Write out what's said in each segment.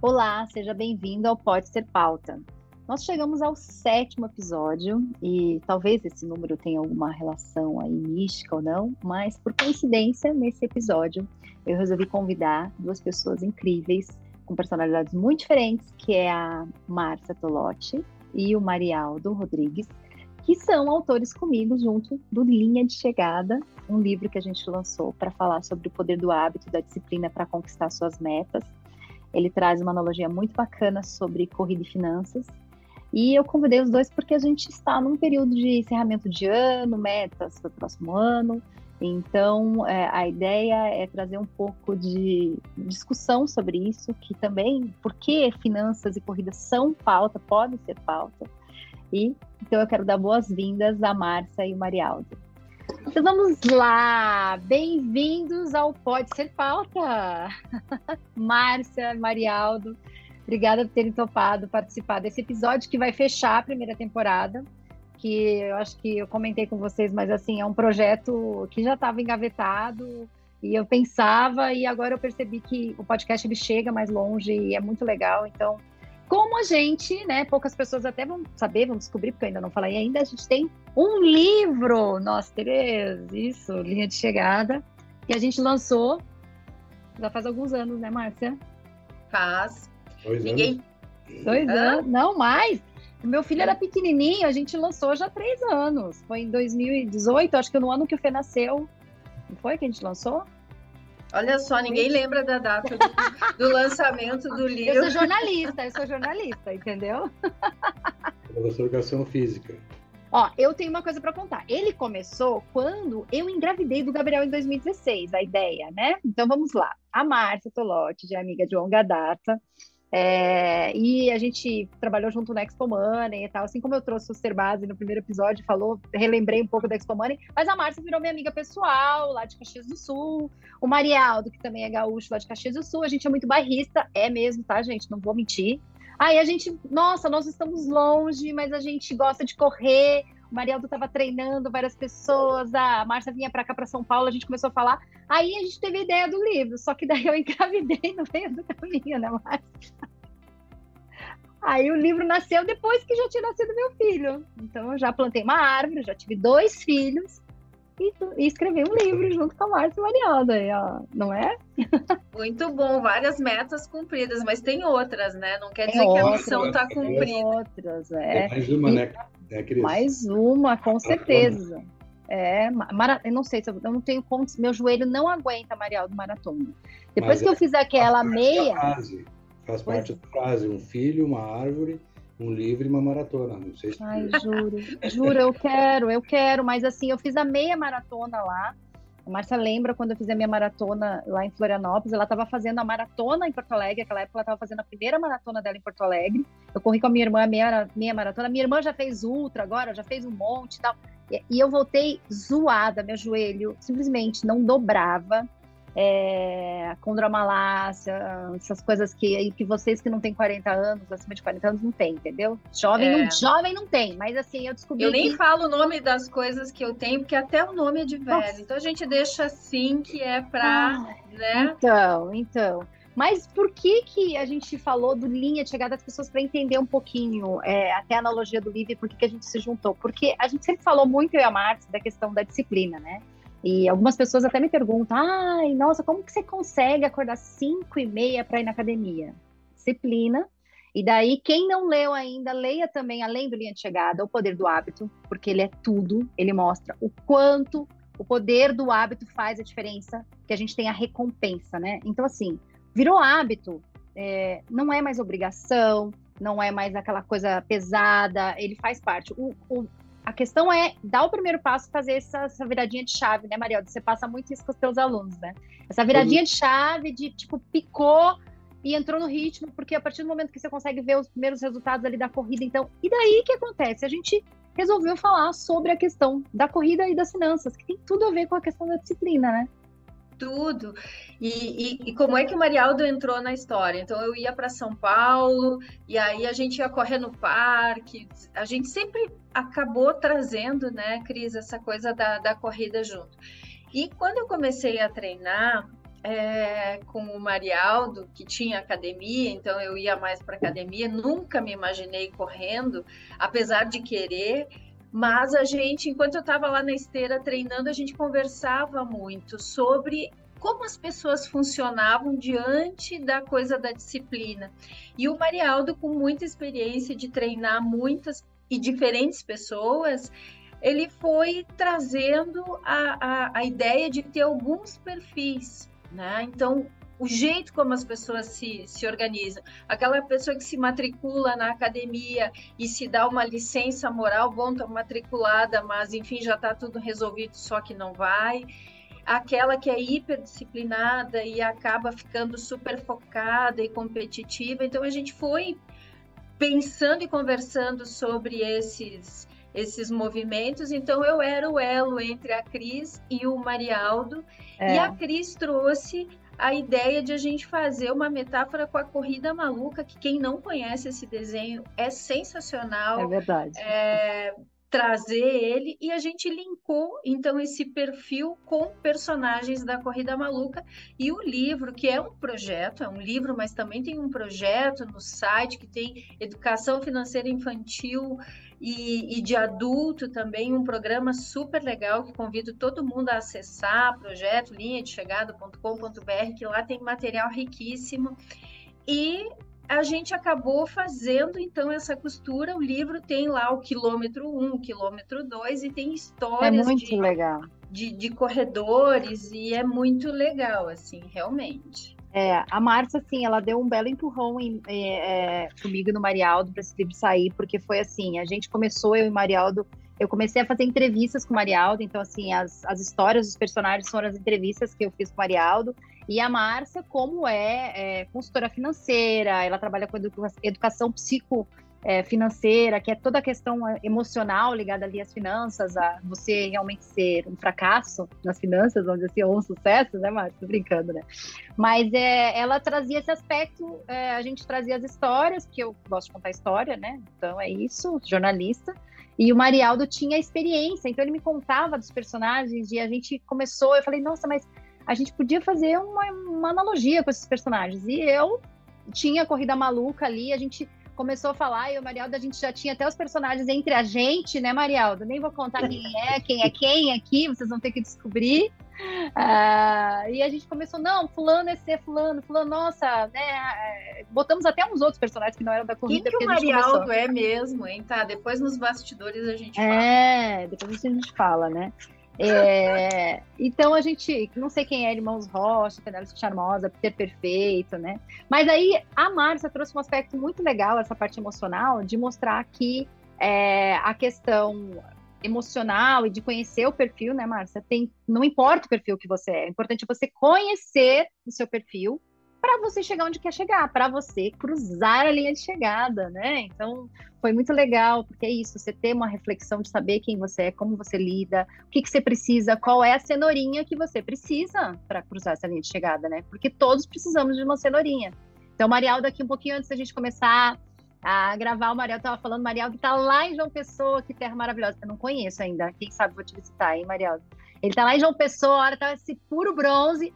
Olá, seja bem-vindo ao Pode Ser Pauta. Nós chegamos ao sétimo episódio e talvez esse número tenha alguma relação aí mística ou não, mas por coincidência, nesse episódio, eu resolvi convidar duas pessoas incríveis, com personalidades muito diferentes, que é a Márcia Tolotti e o Marialdo Rodrigues, que são autores comigo junto do Linha de Chegada, um livro que a gente lançou para falar sobre o poder do hábito, da disciplina para conquistar suas metas. Ele traz uma analogia muito bacana sobre corrida e finanças. E eu convidei os dois porque a gente está num período de encerramento de ano, metas para o próximo ano. Então, é, a ideia é trazer um pouco de discussão sobre isso, que também, por que finanças e corridas são pauta, podem ser pauta. E então eu quero dar boas-vindas a Márcia e o Marialdo. Então vamos lá, bem-vindos ao Pode Ser Pauta. Márcia, Marialdo, obrigada por terem topado participar desse episódio que vai fechar a primeira temporada, que eu acho que eu comentei com vocês, mas assim, é um projeto que já estava engavetado e eu pensava e agora eu percebi que o podcast ele chega mais longe e é muito legal, então como a gente, né? Poucas pessoas até vão saber, vão descobrir, porque eu ainda não falei ainda, a gente tem um livro, nós três, isso, linha de chegada, que a gente lançou já faz alguns anos, né, Márcia? Faz. Dois Ninguém. anos. Dois anos, não mais. O meu filho era pequenininho, a gente lançou já há três anos. Foi em 2018, acho que no ano que o Fê nasceu. Não foi que a gente lançou? Olha só, ninguém lembra da data do, do lançamento do Eu livro. sou jornalista, eu sou jornalista, entendeu? Professor Educação Física. Ó, eu tenho uma coisa para contar. Ele começou quando eu engravidei do Gabriel em 2016, a ideia, né? Então vamos lá. A Márcia Tolotti, de amiga de longa data, é, e a gente trabalhou junto na Expo Money e tal. Assim como eu trouxe o Ser Base no primeiro episódio, falou, relembrei um pouco da Expo Money, mas a Márcia virou minha amiga pessoal lá de Caxias do Sul. O Marialdo, que também é gaúcho lá de Caxias do Sul, a gente é muito bairrista, é mesmo, tá, gente? Não vou mentir. Aí a gente, nossa, nós estamos longe, mas a gente gosta de correr. O Marialdo estava treinando várias pessoas, a Márcia vinha para cá, para São Paulo, a gente começou a falar. Aí a gente teve a ideia do livro, só que daí eu engravidei no meio do caminho, né, Márcia? Aí o livro nasceu depois que já tinha nascido meu filho. Então eu já plantei uma árvore, já tive dois filhos e, e escrevi um livro junto com a Márcia e o Marialdo, aí, ó, não é? Muito bom, várias metas cumpridas, mas tem outras, né? Não quer Tem dizer que a outras, missão está Tem cumprida. outras, É é. mais uma, E- né, Cris? Mais uma, com certeza. É, ma- mara... eu não sei se eu, não tenho como, meu joelho não aguenta Marialdo maratona. Depois Mas que eu fiz aquela Faz parte da meia, frase. Faz Pois parte da frase. Um filho, uma árvore, um livro e uma maratona. Não sei se ai, juro, juro, eu quero, eu quero, mas assim, eu fiz a meia maratona lá. A Márcia lembra quando eu fiz a minha maratona lá em Florianópolis, ela estava fazendo a maratona em Porto Alegre, naquela época ela estava fazendo a primeira maratona dela em Porto Alegre. Eu corri com a minha irmã a meia, meia maratona. Minha irmã já fez ultra agora, já fez um monte e tal. E, e eu voltei zoada, meu joelho simplesmente não dobrava. É, condromalácia, essas coisas que, que vocês que não têm 40 anos, acima de 40 anos, não tem, entendeu? Jovem, É. não, jovem não tem, mas assim, eu descobri Eu nem que... falo o nome das coisas que eu tenho, porque até o nome é de velho. Nossa. Então a gente deixa assim, que é pra, Ah, né? Então, então. Mas por que que a gente falou do linha de chegada das pessoas para entender um pouquinho é, até a analogia do livro e por que, que a gente se juntou? Porque a gente sempre falou muito, eu e a Márcia, da questão da disciplina, né? E algumas pessoas até me perguntam, ai, nossa, como que você consegue acordar 5 e meia para ir na academia? Disciplina. E daí, quem não leu ainda, leia também, além do linha de chegada, o poder do hábito, porque ele é tudo, ele mostra o quanto o poder do hábito faz a diferença, que a gente tem a recompensa, né? Então, assim, virou hábito, é, não é mais obrigação, não é mais aquela coisa pesada, ele faz parte. O, o- a questão é dar o primeiro passo, fazer essa, essa viradinha de chave, né, Mariana? Você passa muito isso com os teus alunos, né? Essa viradinha de chave de, tipo, picou e entrou no ritmo, porque a partir do momento que você consegue ver os primeiros resultados ali da corrida, então, e daí que acontece? A gente resolveu falar sobre a questão da corrida e das finanças, que tem tudo a ver com a questão da disciplina, né? Tudo. E, e- e como é que o Marialdo entrou na história? Então eu ia para São Paulo e aí a gente ia correr no parque. A gente sempre acabou trazendo, né, Cris, essa coisa da, da corrida junto. E quando eu comecei a treinar, é, com o Marialdo, que tinha academia, então eu ia mais para academia. Nunca me imaginei correndo, apesar de querer. Mas a gente, enquanto eu estava lá na esteira treinando, a gente conversava muito sobre como as pessoas funcionavam diante da coisa da disciplina. E o Marialdo, com muita experiência de treinar muitas e diferentes pessoas, ele foi trazendo a, a, a ideia de ter alguns perfis. Né? Então, o jeito como as pessoas se, se organizam. Aquela pessoa que se matricula na academia e se dá uma licença moral, bom, está matriculada, mas enfim, já está tudo resolvido, só que não vai. Aquela que é hiperdisciplinada e acaba ficando super focada e competitiva. Então, a gente foi pensando e conversando sobre esses esses movimentos. Então eu era o elo entre a Cris e o Marialdo. É. E a Cris trouxe a ideia de a gente fazer uma metáfora com a corrida maluca, que quem não conhece esse desenho é sensacional. É verdade. É, trazer ele e a gente linkou então esse perfil com personagens da Corrida Maluca e o livro, que é um projeto, é um livro, mas também tem um projeto no site que tem educação financeira infantil e, e de adulto também, um programa super legal que convido todo mundo a acessar, projeto linha de chegada.com.br, que lá tem material riquíssimo. E a gente acabou fazendo então essa costura. O livro tem lá o quilômetro 1, o quilômetro 2 e tem histórias é muito de, legal. De, de corredores e é muito legal, assim, realmente. É, a Márcia, assim, ela deu um belo empurrão em, é, é comigo no Marialdo para esse livro sair, porque foi assim, a gente começou, eu e Marialdo, eu comecei a fazer entrevistas com o Marialdo, então, assim, as, as histórias dos personagens foram as entrevistas que eu fiz com o Marialdo, e a Márcia, como é, é consultora financeira, ela trabalha com educação psico é, financeira, que é toda a questão é, emocional ligada ali às finanças, a você realmente ser um fracasso nas finanças, vamos dizer assim, ou um sucesso, né, Márcia? Tô brincando, né? Mas é, ela trazia esse aspecto, é, a gente trazia as histórias, porque eu gosto de contar história, né? Então é isso, jornalista. E o Marialdo tinha experiência, então ele me contava dos personagens e a gente começou, eu falei, nossa, mas a gente podia fazer uma, uma analogia com esses personagens. E eu tinha a corrida maluca ali, a gente começou a falar, e o Marialdo, a gente já tinha até os personagens entre a gente, né, Marialdo? Nem vou contar quem é, quem é quem aqui, vocês vão ter que descobrir. Uh, e a gente começou, não, fulano é ser fulano, fulano, nossa, né? É, botamos até uns outros personagens que não eram da corrida. Quem que o Marialdo é mesmo, hein? Tá, depois nos bastidores a gente fala. É, depois a gente fala, né? É, então a gente, não sei quem é, Irmãos Rocha, Penélope Charmosa, Peter Perfeito, né? Mas aí a Márcia trouxe um aspecto muito legal, essa parte emocional, de mostrar que é, a questão emocional e de conhecer o perfil, né, Márcia? Tem, não importa o perfil que você é, é importante você conhecer o seu perfil para você chegar onde quer chegar, para você cruzar a linha de chegada, né? Então, foi muito legal, porque é isso, você ter uma reflexão de saber quem você é, como você lida, o que, que você precisa, qual é a cenourinha que você precisa para cruzar essa linha de chegada, né? Porque todos precisamos de uma cenourinha. Então, Marialdo, aqui um pouquinho antes da gente começar a gravar, o Marialdo estava falando, Marialdo está lá em João Pessoa, que terra maravilhosa. Eu não conheço ainda, quem sabe vou te visitar, hein, Marialdo? Ele está lá em João Pessoa, a hora tá esse puro bronze,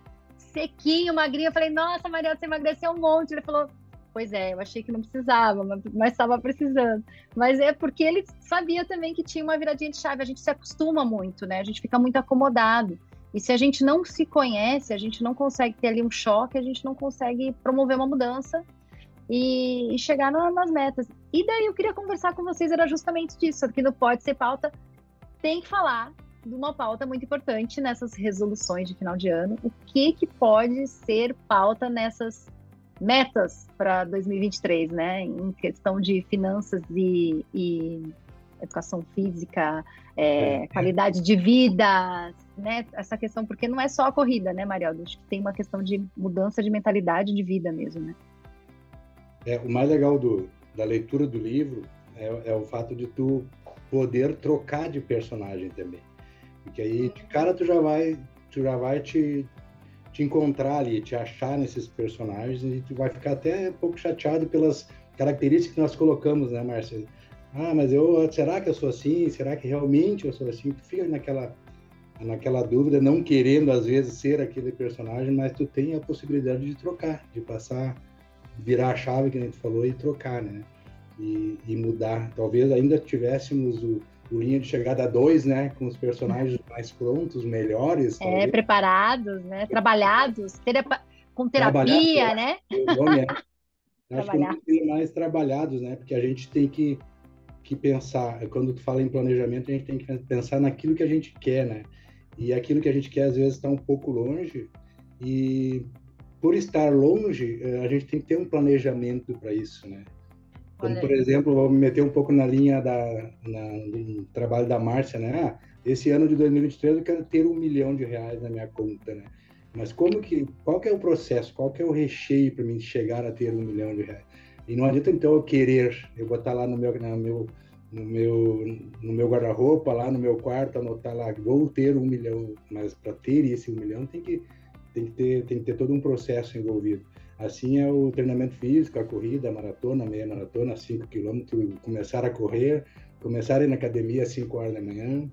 sequinho, magrinho. Eu falei, nossa, Mariana, você emagreceu um monte. Ele falou, pois é, eu achei que não precisava, mas estava precisando. Mas é porque ele sabia também que tinha uma viradinha de chave. A gente se acostuma muito, né? A gente fica muito acomodado. E se a gente não se conhece, a gente não consegue ter ali um choque, a gente não consegue promover uma mudança e, e chegar no, nas metas. E daí eu queria conversar com vocês, era justamente disso, que no Pode Ser Pauta tem que falar de uma pauta muito importante nessas resoluções de final de ano. O que, que pode ser pauta nessas metas para 2023, né? Em questão de finanças e, e educação física, é, é, qualidade de vida, né? Essa questão, porque não é só a corrida, né, Marialdo? Acho que tem uma questão de mudança de mentalidade de vida mesmo, né? É, o mais legal do, da leitura do livro é, é o fato de tu poder trocar de personagem também. Porque aí, de cara, tu já vai, tu já vai te, te encontrar ali, te achar nesses personagens e tu vai ficar até um pouco chateado pelas características que nós colocamos, né, Márcia? Ah, mas eu, será que eu sou assim? Será que realmente eu sou assim? Tu fica naquela naquela dúvida, não querendo às vezes ser aquele personagem, mas tu tem a possibilidade de trocar, de passar, virar a chave que a gente falou e trocar, né? E, e mudar. Talvez ainda tivéssemos o, o linha de chegada 2, né? Com os personagens mais prontos, melhores. É, talvez. preparados, né? Trabalhados, com terapia, né? Nome é. Acho Trabalhar. que mais trabalhados, né? Porque a gente tem que, que pensar, quando tu fala em planejamento, a gente tem que pensar naquilo que a gente quer, né? E aquilo que a gente quer, às vezes, está um pouco longe. E por estar longe, eh, a gente tem que ter um planejamento para isso, né? Como, por exemplo, vou me meter um pouco na linha da na, do trabalho da Márcia, né? Esse ano de 2023 eu quero ter um milhão de reais na minha conta, né? Mas como que, qual que é o processo, qual que é o recheio para mim chegar a ter um milhão de reais? E não adianta então eu querer, eu botar lá no meu, no meu no meu, no meu guarda-roupa, lá no meu quarto, anotar lá, vou ter um milhão, mas para ter esse um milhão tem que, tem, que ter, tem que ter todo um processo envolvido. Assim é o treinamento físico, a corrida, a maratona, a meia maratona, 5 quilômetros, começar a correr, começar a ir na academia às 5 horas da manhã.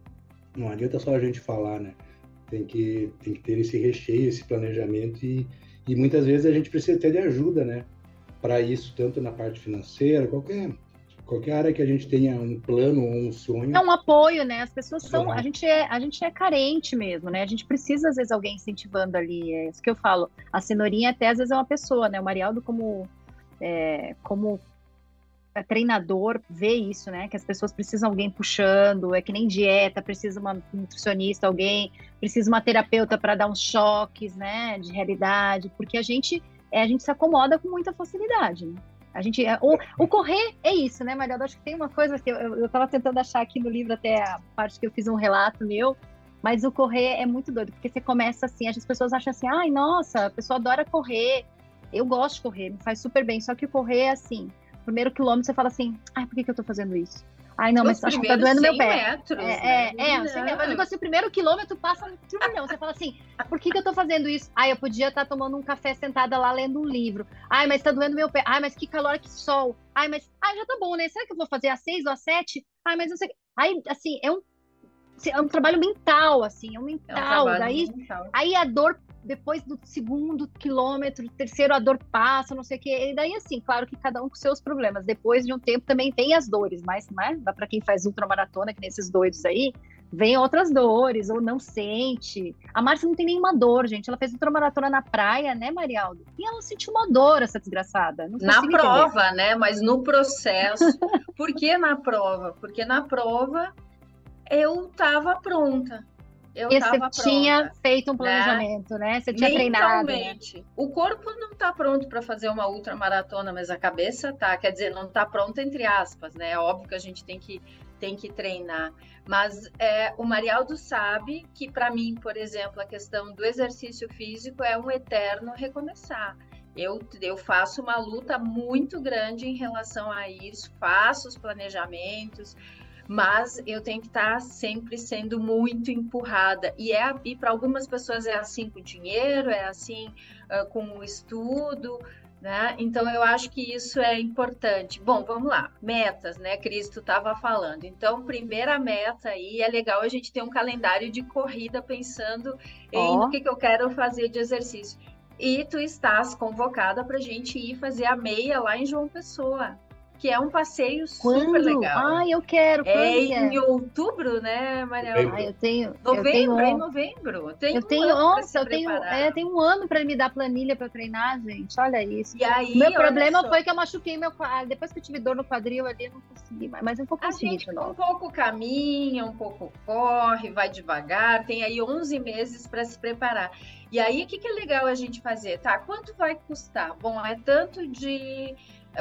Não adianta só a gente falar, né? Tem que, tem que ter esse recheio, esse planejamento e, e muitas vezes a gente precisa ter de ajuda, né? Para isso, tanto na parte financeira, qualquer qualquer área que a gente tenha um plano ou um sonho. É um apoio, né? As pessoas são. Uhum. A, gente é, a gente é carente mesmo, né? A gente precisa, às vezes, alguém incentivando ali. É isso que eu falo. A cenourinha até às vezes é uma pessoa, né? O Marialdo, como, é, como é, treinador, vê isso, né? Que as pessoas precisam alguém puxando, é que nem dieta, precisa uma nutricionista, alguém, precisa uma terapeuta para dar uns choques, né? De realidade, porque a gente. É, a gente se acomoda com muita facilidade. Né? A gente, é, o, o correr é isso, né, Maria? Eu acho que tem uma coisa que eu, estava tentando achar aqui no livro, até a parte que eu fiz um relato meu, mas o correr é muito doido, porque você começa assim, as pessoas acham assim, ai, nossa, a pessoa adora correr. Eu gosto de correr, me faz super bem, só que correr é assim, primeiro quilômetro você fala assim, ai, por que, que eu tô fazendo isso? Ai, não, mas acho que tá doendo meu pé. Metros, é, né? é, é, assim, mas tipo assim, o primeiro quilômetro passa um trilhão. Você fala assim, por que, que eu tô fazendo isso? Ai, eu podia estar tá tomando um café sentada lá lendo um livro. Ai, mas tá doendo meu pé. Ai, mas que calor, que sol. Ai, mas. Ai, já tá bom, né? Será que eu vou fazer às seis ou às sete? Ai, mas não sei. Ai, assim, é um. É um trabalho mental, assim, é um mental. É um Daí, mental. Aí a dor depois do segundo quilômetro, terceiro a dor passa, não sei o quê. E daí, assim, claro que cada um com seus problemas. Depois de um tempo também tem as dores, mas né, para quem faz ultramaratona, que nesses doidos aí, vem outras dores, ou não sente. A Márcia não tem nenhuma dor, gente. Ela fez ultramaratona na praia, né, Marialdo? E ela sentiu uma dor, essa desgraçada. na prova, entender. né? Mas no processo. Por que na prova? Porque na prova eu estava pronta eu e você tinha feito um né? planejamento, né? né? Você tinha treinado. Né? O corpo não está pronto para fazer uma ultramaratona, mas a cabeça tá. Quer dizer, não está pronta entre aspas, né? É óbvio que a gente tem que tem que treinar. Mas é, o Marialdo sabe que, para mim, por exemplo, a questão do exercício físico é um eterno recomeçar. Eu, eu faço uma luta muito grande em relação a isso, faço os planejamentos, mas eu tenho que estar sempre sendo muito empurrada. E, é, e para algumas pessoas é assim com dinheiro, é assim uh, com o estudo, né? Então eu acho que isso é importante. Bom, vamos lá, metas, né? Cristo estava falando. Então, primeira meta aí é legal a gente ter um calendário de corrida pensando oh. em o que, que eu quero fazer de exercício. E tu estás convocada para a gente ir fazer a meia lá em João Pessoa que é um passeio Quando? super legal. Ah, eu quero. É em é? outubro, né, Maria? Ah, eu tenho. Novembro, eu tenho, é em novembro. Tem eu um tenho, nossa, eu tenho, é, tenho um ano para me dar planilha para treinar, gente. Olha isso. E aí, meu problema foi que eu machuquei meu quadril. Depois que eu tive dor no quadril ali, eu não consegui mais. Mas eu vou conseguir de novo. Um pouco caminha, um pouco corre, vai devagar. Tem aí 11 meses para se preparar. E aí, o que, que é legal a gente fazer? Tá, quanto vai custar? Bom, é tanto de é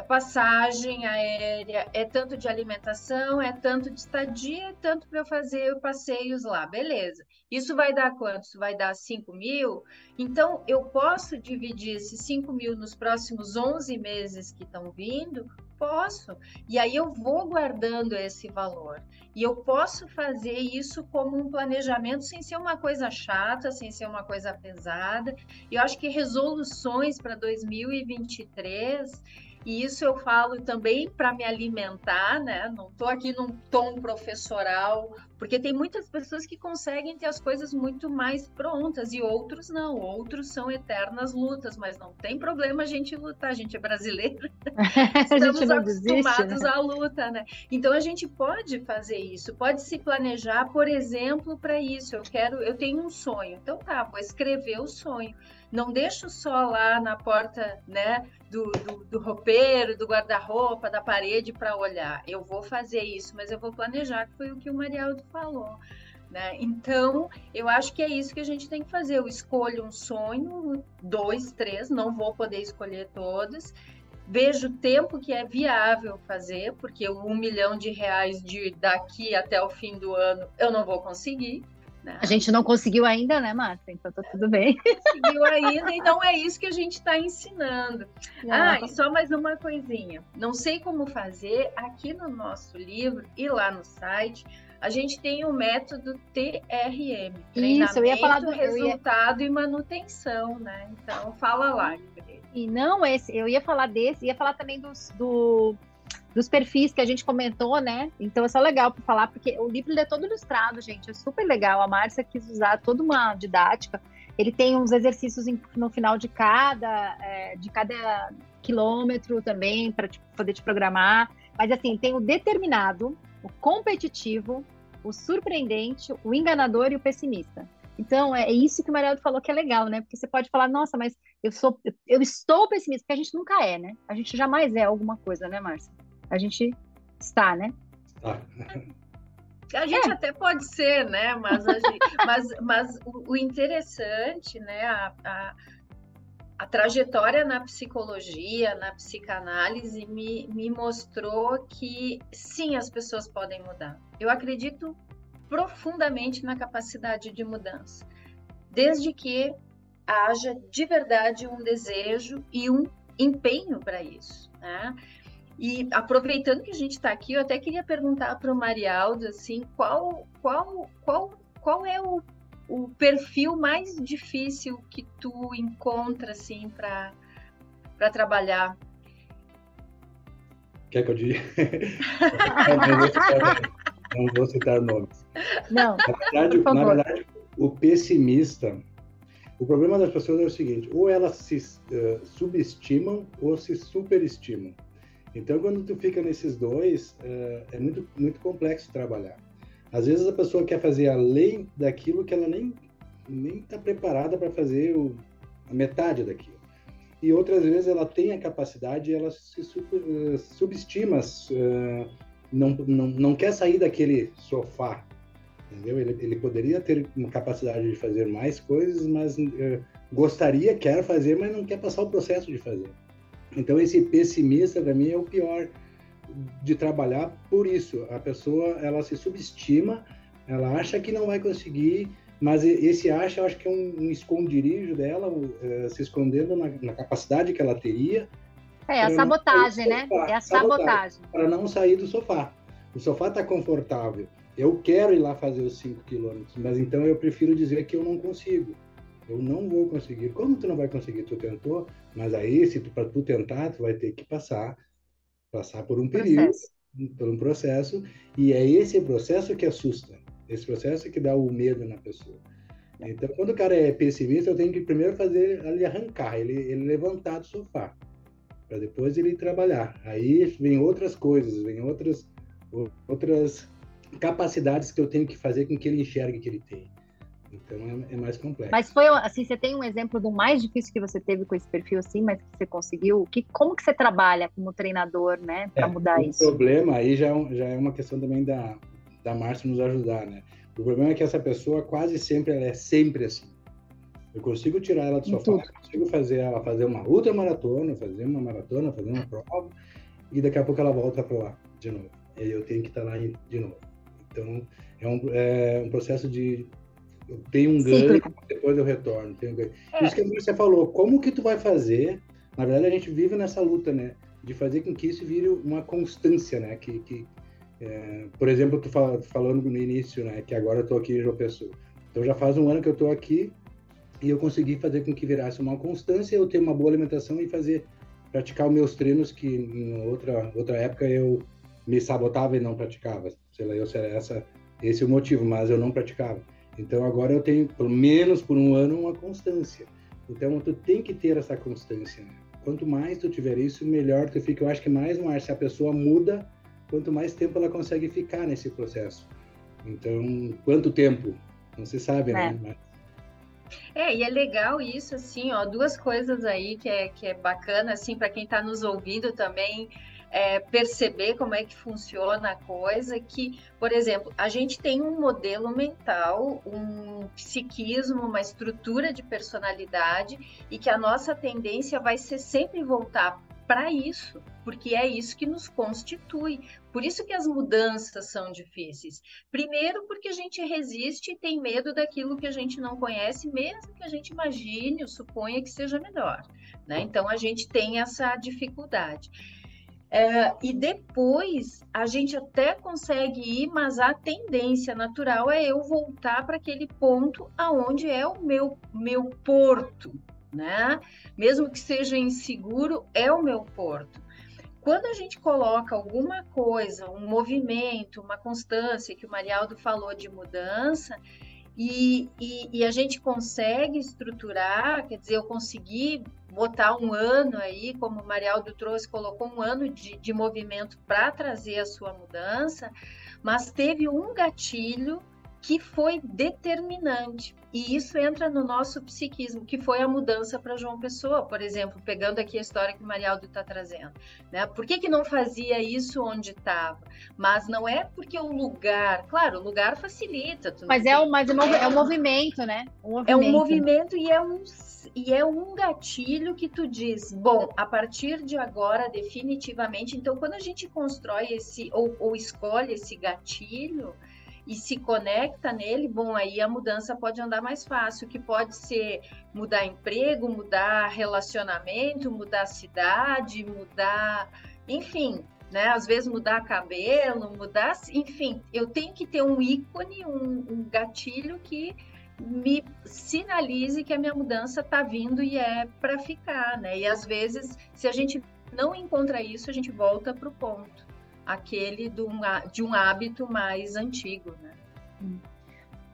passagem aérea, é tanto de alimentação, é tanto de estadia, é tanto para eu fazer passeios lá, beleza. Isso vai dar quanto? Isso vai dar 5 mil? Então, eu posso dividir esses 5 mil nos próximos 11 meses que estão vindo? Posso. E aí eu vou guardando esse valor. E eu posso fazer isso como um planejamento sem ser uma coisa chata, sem ser uma coisa pesada. E eu acho que resoluções para 2023 e isso eu falo também para me alimentar, né? Não estou aqui num tom professoral Porque tem muitas pessoas que conseguem ter as coisas muito mais prontas e outros não. Outros são eternas lutas, mas não tem problema a gente lutar. A gente é brasileiro. Estamos acostumados desiste, né? à luta, né? Então a gente pode fazer isso, pode se planejar, por exemplo, para isso. Eu quero, eu tenho um sonho. Então tá, vou escrever o sonho. Não deixo só lá na porta, né, do, do, do roupeiro, do guarda-roupa, da parede para olhar. Eu vou fazer isso, mas eu vou planejar, que foi o que o Marialdo falou. Né? Então, eu acho que é isso que a gente tem que fazer. Eu escolho um sonho, dois, três, não vou poder escolher todos. Vejo o tempo que é viável fazer, porque um milhão de reais de daqui até o fim do ano eu não vou conseguir. Né? A gente não conseguiu ainda, né, Márcia? Então tá tudo bem. Não conseguiu ainda, então é isso que a gente está ensinando. Não. Ah, e só mais uma coisinha. Não sei como fazer aqui no nosso livro e lá no site. A gente tem o método TRM, Isso, eu ia falar do resultado ia... e manutenção, né? Então fala lá. E não esse, eu ia falar desse, ia falar também dos, do dos perfis que a gente comentou, né? Então é só legal para falar, porque o livro é todo ilustrado, gente, é super legal. A Márcia quis usar toda uma didática. Ele tem uns exercícios no final de cada, é, de cada quilômetro também, para poder te programar. Mas assim, tem o determinado, o competitivo, o surpreendente, o enganador e o pessimista. Então, é isso que o Marialdo falou que é legal, né? Porque você pode falar, nossa, mas eu sou, eu estou pessimista, porque a gente nunca é, né? A gente jamais é alguma coisa, né, Márcia? a gente está, né? Está. A gente é. até pode ser, né? Mas, gente, mas, mas o, interessante, né? A, a, a, trajetória na psicologia, na psicanálise, me, me mostrou que sim, as pessoas podem mudar. Eu acredito profundamente na capacidade de mudança, desde que haja de verdade um desejo e um empenho para isso. Né? E aproveitando que a gente está aqui, eu até queria perguntar para o Marialdo assim, qual, qual, qual, qual é o, o perfil mais difícil que tu encontra assim para para trabalhar? Quer que eu diga? Não vou citar nomes. Não. Na verdade, na verdade, o pessimista, o problema das pessoas é o seguinte: ou elas se uh, subestimam ou se superestimam. Então, quando tu fica nesses dois, é, é muito, muito complexo trabalhar. Às vezes a pessoa quer fazer além daquilo que ela nem nem está preparada para fazer o, a metade daquilo. E outras vezes ela tem a capacidade e ela se super, uh, subestima, uh, não, não, não quer sair daquele sofá, entendeu? Ele, ele poderia ter capacidade de fazer mais coisas, mas uh, gostaria, quer fazer, mas não quer passar o processo de fazer. Então, esse pessimista, para mim, é o pior de trabalhar por isso. A pessoa, ela se subestima, ela acha que não vai conseguir, mas esse acha, eu acho que é um, um esconderijo dela, uh, se escondendo na, na, capacidade que ela teria. É a sabotagem, né? É a sabotagem. Para não sair do sofá. O sofá está confortável. Eu quero ir lá fazer os 5 quilômetros, mas então eu prefiro dizer que eu não consigo. Eu não vou conseguir. Como tu não vai conseguir? Tu tentou, mas aí, se tu, para tu tentar, tu vai ter que passar, passar por um período, processo. por um processo, e é esse processo que assusta. Esse processo que dá o medo na pessoa. Então, quando o cara é pessimista, eu tenho que primeiro fazer ele arrancar, ele, ele levantar do sofá, para depois ele trabalhar. Aí vem outras coisas, vem outras outras capacidades que eu tenho que fazer com que ele enxergue que ele tem. Então é, é, mais complexo. Mas foi assim, você tem um exemplo do mais difícil que você teve com esse perfil assim, mas que você conseguiu? Que, como que você trabalha como treinador, né, para é, mudar o isso? O problema aí já, é já é uma questão também da, da Márcia nos ajudar, né? O problema é que essa pessoa quase sempre, ela é sempre assim. Eu consigo tirar ela do sofá, consigo fazer ela fazer uma ultramaratona, fazer uma maratona, fazer uma prova, e daqui a pouco ela volta para lá de novo. E aí eu tenho que estar lá de novo. Então, é um, é um processo de eu tenho um ganho, Sim. depois eu retorno. Tenho um ganho. É. Isso que você falou, como que tu vai fazer? Na verdade, a gente vive nessa luta, né? De fazer com que isso vire uma constância, né? Que, que é, por exemplo, tu fal falando no início, né? Que agora eu tô aqui em João Pessoa. Então já faz um ano que eu tô aqui e eu consegui fazer com que virasse uma constância, eu ter uma boa alimentação e fazer praticar os meus treinos que em outra outra época eu me sabotava e não praticava. Sei lá, eu era essa Esse é o motivo, mas eu não praticava. Então agora eu tenho, pelo menos por um ano, uma constância. Então tu tem que ter essa constância. Né? Quanto mais tu tiver isso, melhor tu fica. Eu acho que mais mais se a pessoa muda, quanto mais tempo ela consegue ficar nesse processo. Então, quanto tempo? Não se sabe, né? é. né? Mas... É, e é legal isso, assim, ó, duas coisas aí que é, que é bacana, assim, para quem está nos ouvindo também, é, perceber como é que funciona a coisa, que, por exemplo, a gente tem um modelo mental, um psiquismo, uma estrutura de personalidade, e que a nossa tendência vai ser sempre voltar para isso, porque é isso que nos constitui. Por isso que as mudanças são difíceis. Primeiro, porque a gente resiste e tem medo daquilo que a gente não conhece, mesmo que a gente imagine ou suponha que seja melhor. Né? Então, a gente tem essa dificuldade. É, e depois a gente até consegue ir, mas a tendência natural é eu voltar para aquele ponto aonde é o meu, meu porto, né? Mesmo que seja inseguro, é o meu porto. Quando a gente coloca alguma coisa, um movimento, uma constância, que o Marialdo falou de mudança, e, e, e, a gente consegue estruturar, quer dizer, eu consegui botar um ano aí, como o Marialdo trouxe, colocou um ano de, de movimento para trazer a sua mudança, mas teve um gatilho que foi determinante. E isso entra no nosso psiquismo, que foi a mudança para João Pessoa, por exemplo, pegando aqui a história que o Marialdo está trazendo. Né? Por que, que não fazia isso onde estava? Mas não é porque o lugar, claro, o lugar facilita. mas é, o, mas é, é um movimento, né? Um movimento. É um movimento e é um, e é um gatilho que tu diz, bom, a partir de agora, definitivamente. Então, quando a gente constrói esse, ou, ou escolhe esse gatilho, e se conecta nele, bom, aí a mudança pode andar mais fácil, que pode ser mudar emprego, mudar relacionamento, mudar cidade, mudar, enfim, né? Às vezes mudar cabelo, mudar, enfim, eu tenho que ter um ícone, um, um gatilho que me sinalize que a minha mudança está vindo e é para ficar, né? E às vezes, se a gente não encontra isso, a gente volta para o ponto aquele de um, de um hábito mais antigo, né?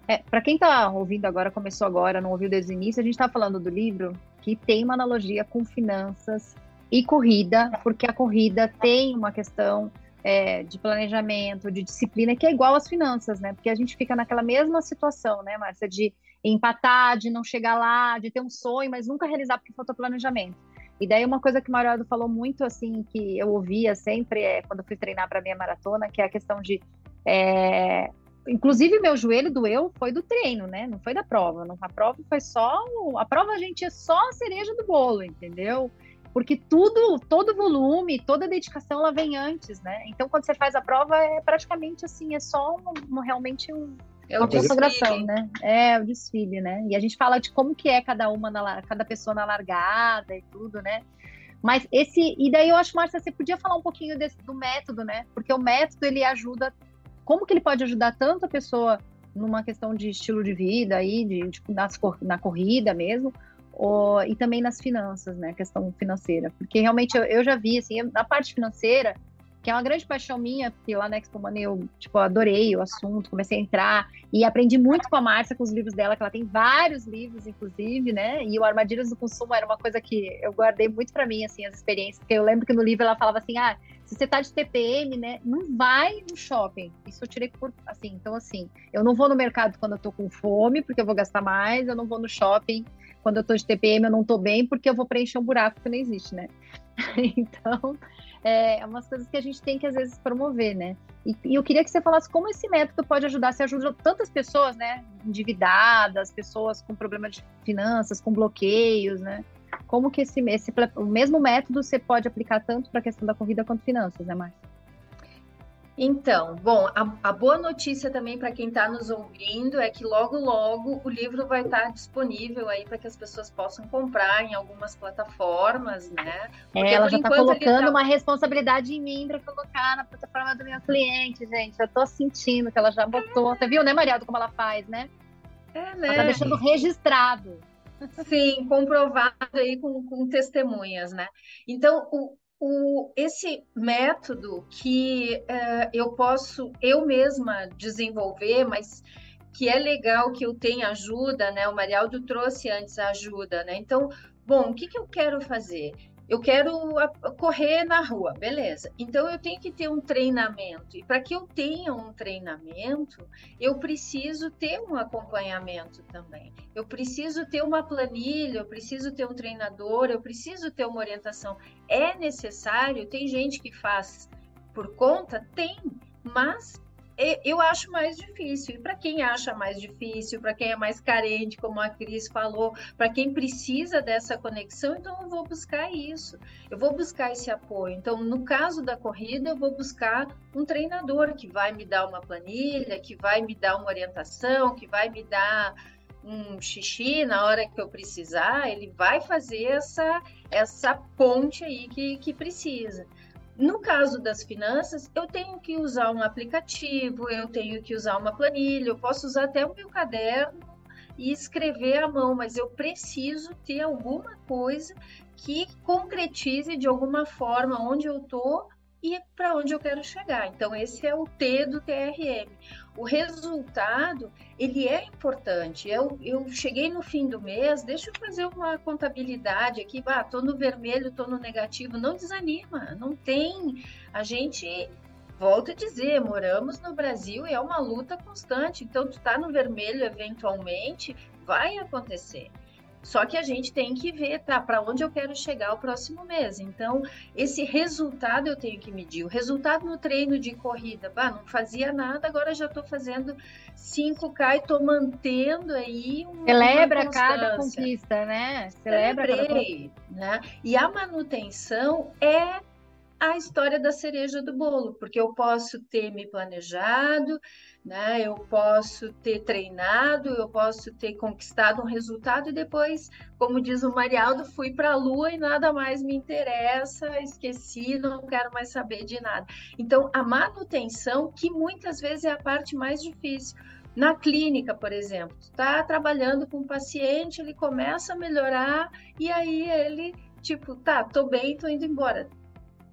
É, para quem está ouvindo agora, começou agora, não ouviu desde o início, a gente está falando do livro que tem uma analogia com finanças e corrida, porque a corrida tem uma questão é, de planejamento, de disciplina, que é igual às finanças, né? Porque a gente fica naquela mesma situação, né, Márcia, de empatar, de não chegar lá, de ter um sonho, mas nunca realizar porque falta planejamento. E daí uma coisa que o Mariado falou muito, assim, que eu ouvia sempre, é, quando fui treinar para minha maratona, que é a questão de... É... Inclusive, meu joelho doeu foi do treino, né? Não foi da prova. Não, a prova foi só... A prova a gente é só a cereja do bolo, entendeu? Porque tudo, todo volume, toda dedicação, ela vem antes, né? Então, quando você faz a prova, é praticamente assim, é só um, realmente um, é uma consagração, né? É o desfile, né? E a gente fala de como que é cada uma, na, cada pessoa na largada e tudo, né? Mas esse, e daí eu acho, Márcia, você podia falar um pouquinho desse, do método, né? Porque o método ele ajuda, como que ele pode ajudar tanto a pessoa numa questão de estilo de vida aí, de, tipo, nas, na corrida mesmo, ou, e também nas finanças, né? Questão financeira. Porque realmente eu, eu já vi, assim, na parte financeira, que é uma grande paixão minha, porque lá na Expo Money eu, tipo, adorei o assunto, comecei a entrar e aprendi muito com a Márcia, com os livros dela, que ela tem vários livros, inclusive, né? E o Armadilhas do Consumo era uma coisa que eu guardei muito para mim, assim, as experiências, porque eu lembro que no livro ela falava assim, ah, se você tá de TPM, né, não vai no shopping. Isso eu tirei por, assim, então, assim, eu não vou no mercado quando eu tô com fome, porque eu vou gastar mais, eu não vou no shopping quando eu tô de TPM, eu não tô bem, porque eu vou preencher um buraco que não existe, né? então, é, é umas coisas que a gente tem que às vezes promover, né? E, e, eu queria que você falasse como esse método pode ajudar, se ajuda tantas pessoas, né? Endividadas, pessoas com problemas de finanças, com bloqueios, né? Como que esse, esse o mesmo método você pode aplicar tanto para a questão da corrida quanto finanças, né, Márcia? Então, bom, a, a boa notícia também para quem está nos ouvindo é que logo, logo o livro vai estar tá disponível aí para que as pessoas possam comprar em algumas plataformas, né? Porque, é, ela já está colocando tá... uma responsabilidade em mim para colocar na plataforma do meu cliente, gente. Eu estou sentindo que ela já botou. É. Você viu, né, Mariado, como ela faz, né? É, né? Ela tá deixando registrado. Sim, comprovado aí com, com testemunhas, né? Então, o, o, esse método que uh, eu posso eu mesma desenvolver, mas que é legal que eu tenha ajuda, né? O Marialdo trouxe antes a ajuda, né? Então, bom, o que, que eu quero fazer? Eu quero correr na rua, beleza. Então eu tenho que ter um treinamento. E para que eu tenha um treinamento, eu preciso ter um acompanhamento também. Eu preciso ter uma planilha, eu preciso ter um treinador, eu preciso ter uma orientação. É necessário, tem gente que faz por conta? Tem, mas eu acho mais difícil. E para quem acha mais difícil, para quem é mais carente, como a Cris falou, para quem precisa dessa conexão, então eu vou buscar isso. Eu vou buscar esse apoio. Então, no caso da corrida, eu vou buscar um treinador que vai me dar uma planilha, que vai me dar uma orientação, que vai me dar um xixi na hora que eu precisar, ele vai fazer essa, essa ponte aí que, que precisa. No caso das finanças, eu tenho que usar um aplicativo, eu tenho que usar uma planilha, eu posso usar até o meu caderno e escrever à mão, mas eu preciso ter alguma coisa que concretize de alguma forma onde eu estou e para onde eu quero chegar. Então, esse é o T do TRM. O resultado, ele é importante. Eu, eu cheguei no fim do mês, deixa eu fazer uma contabilidade aqui, ah, tô no vermelho, tô no negativo. Não desanima, não tem. A gente volto a dizer, moramos no Brasil e é uma luta constante. Então, tu tá no vermelho eventualmente, vai acontecer. Só que a gente tem que ver, tá, para onde eu quero chegar o próximo mês. Então, esse resultado eu tenho que medir. O resultado no treino de corrida, bah, não fazia nada, agora já estou fazendo 5K e estou mantendo aí um Celebra cada conquista, né? Celebra Celebrei, cada... né? E a manutenção é a história da cereja do bolo, porque eu posso ter me planejado, né? Eu posso ter treinado, eu posso ter conquistado um resultado e depois, como diz o Marialdo, fui para a lua e nada mais me interessa, esqueci, não quero mais saber de nada. Então, a manutenção, que muitas vezes é a parte mais difícil. Na clínica, por exemplo, está trabalhando com um paciente, ele começa a melhorar e aí ele, tipo, tá, tô bem, tô indo embora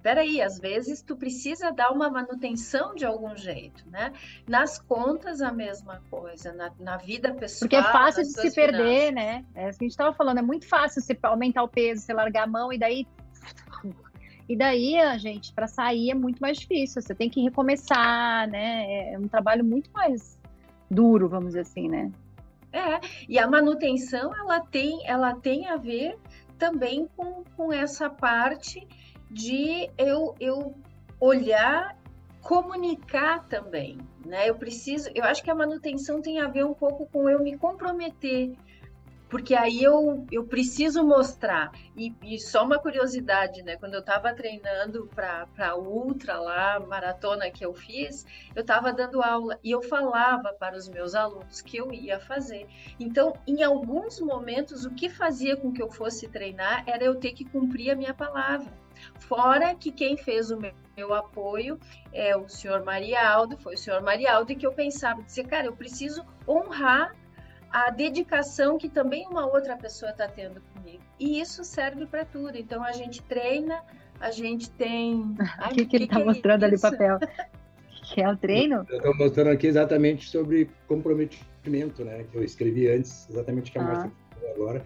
peraí, às vezes tu precisa dar uma manutenção de algum jeito, né? Nas contas a mesma coisa, na, na vida pessoal. Porque é fácil de se finanças. perder, né? É isso que a gente estava falando, é muito fácil você aumentar o peso, você largar a mão e daí. E daí, a gente, para sair é muito mais difícil. Você tem que recomeçar, né? É um trabalho muito mais duro, vamos dizer assim, né? É, e a manutenção ela tem, ela tem a ver também com, com essa parte de eu, eu olhar, comunicar também, né? Eu preciso, eu acho que a manutenção tem a ver um pouco com eu me comprometer, porque aí eu, eu preciso mostrar. E, e só uma curiosidade, né? Quando eu estava treinando para a Ultra lá, maratona que eu fiz, eu estava dando aula e eu falava para os meus alunos que eu ia fazer. Então, em alguns momentos, o que fazia com que eu fosse treinar era eu ter que cumprir a minha palavra. Fora que quem fez o meu, meu apoio é o senhor Marialdo, foi o senhor Marialdo, e que eu pensava, dizer, cara, eu preciso honrar a dedicação que também uma outra pessoa está tendo comigo. E isso serve para tudo. Então a gente treina, a gente tem. o que, que, ele está mostrando é ali o papel? que é o treino? Eu estou mostrando aqui exatamente sobre comprometimento, né? Que eu escrevi antes, exatamente o que a ah. Márcia falou agora.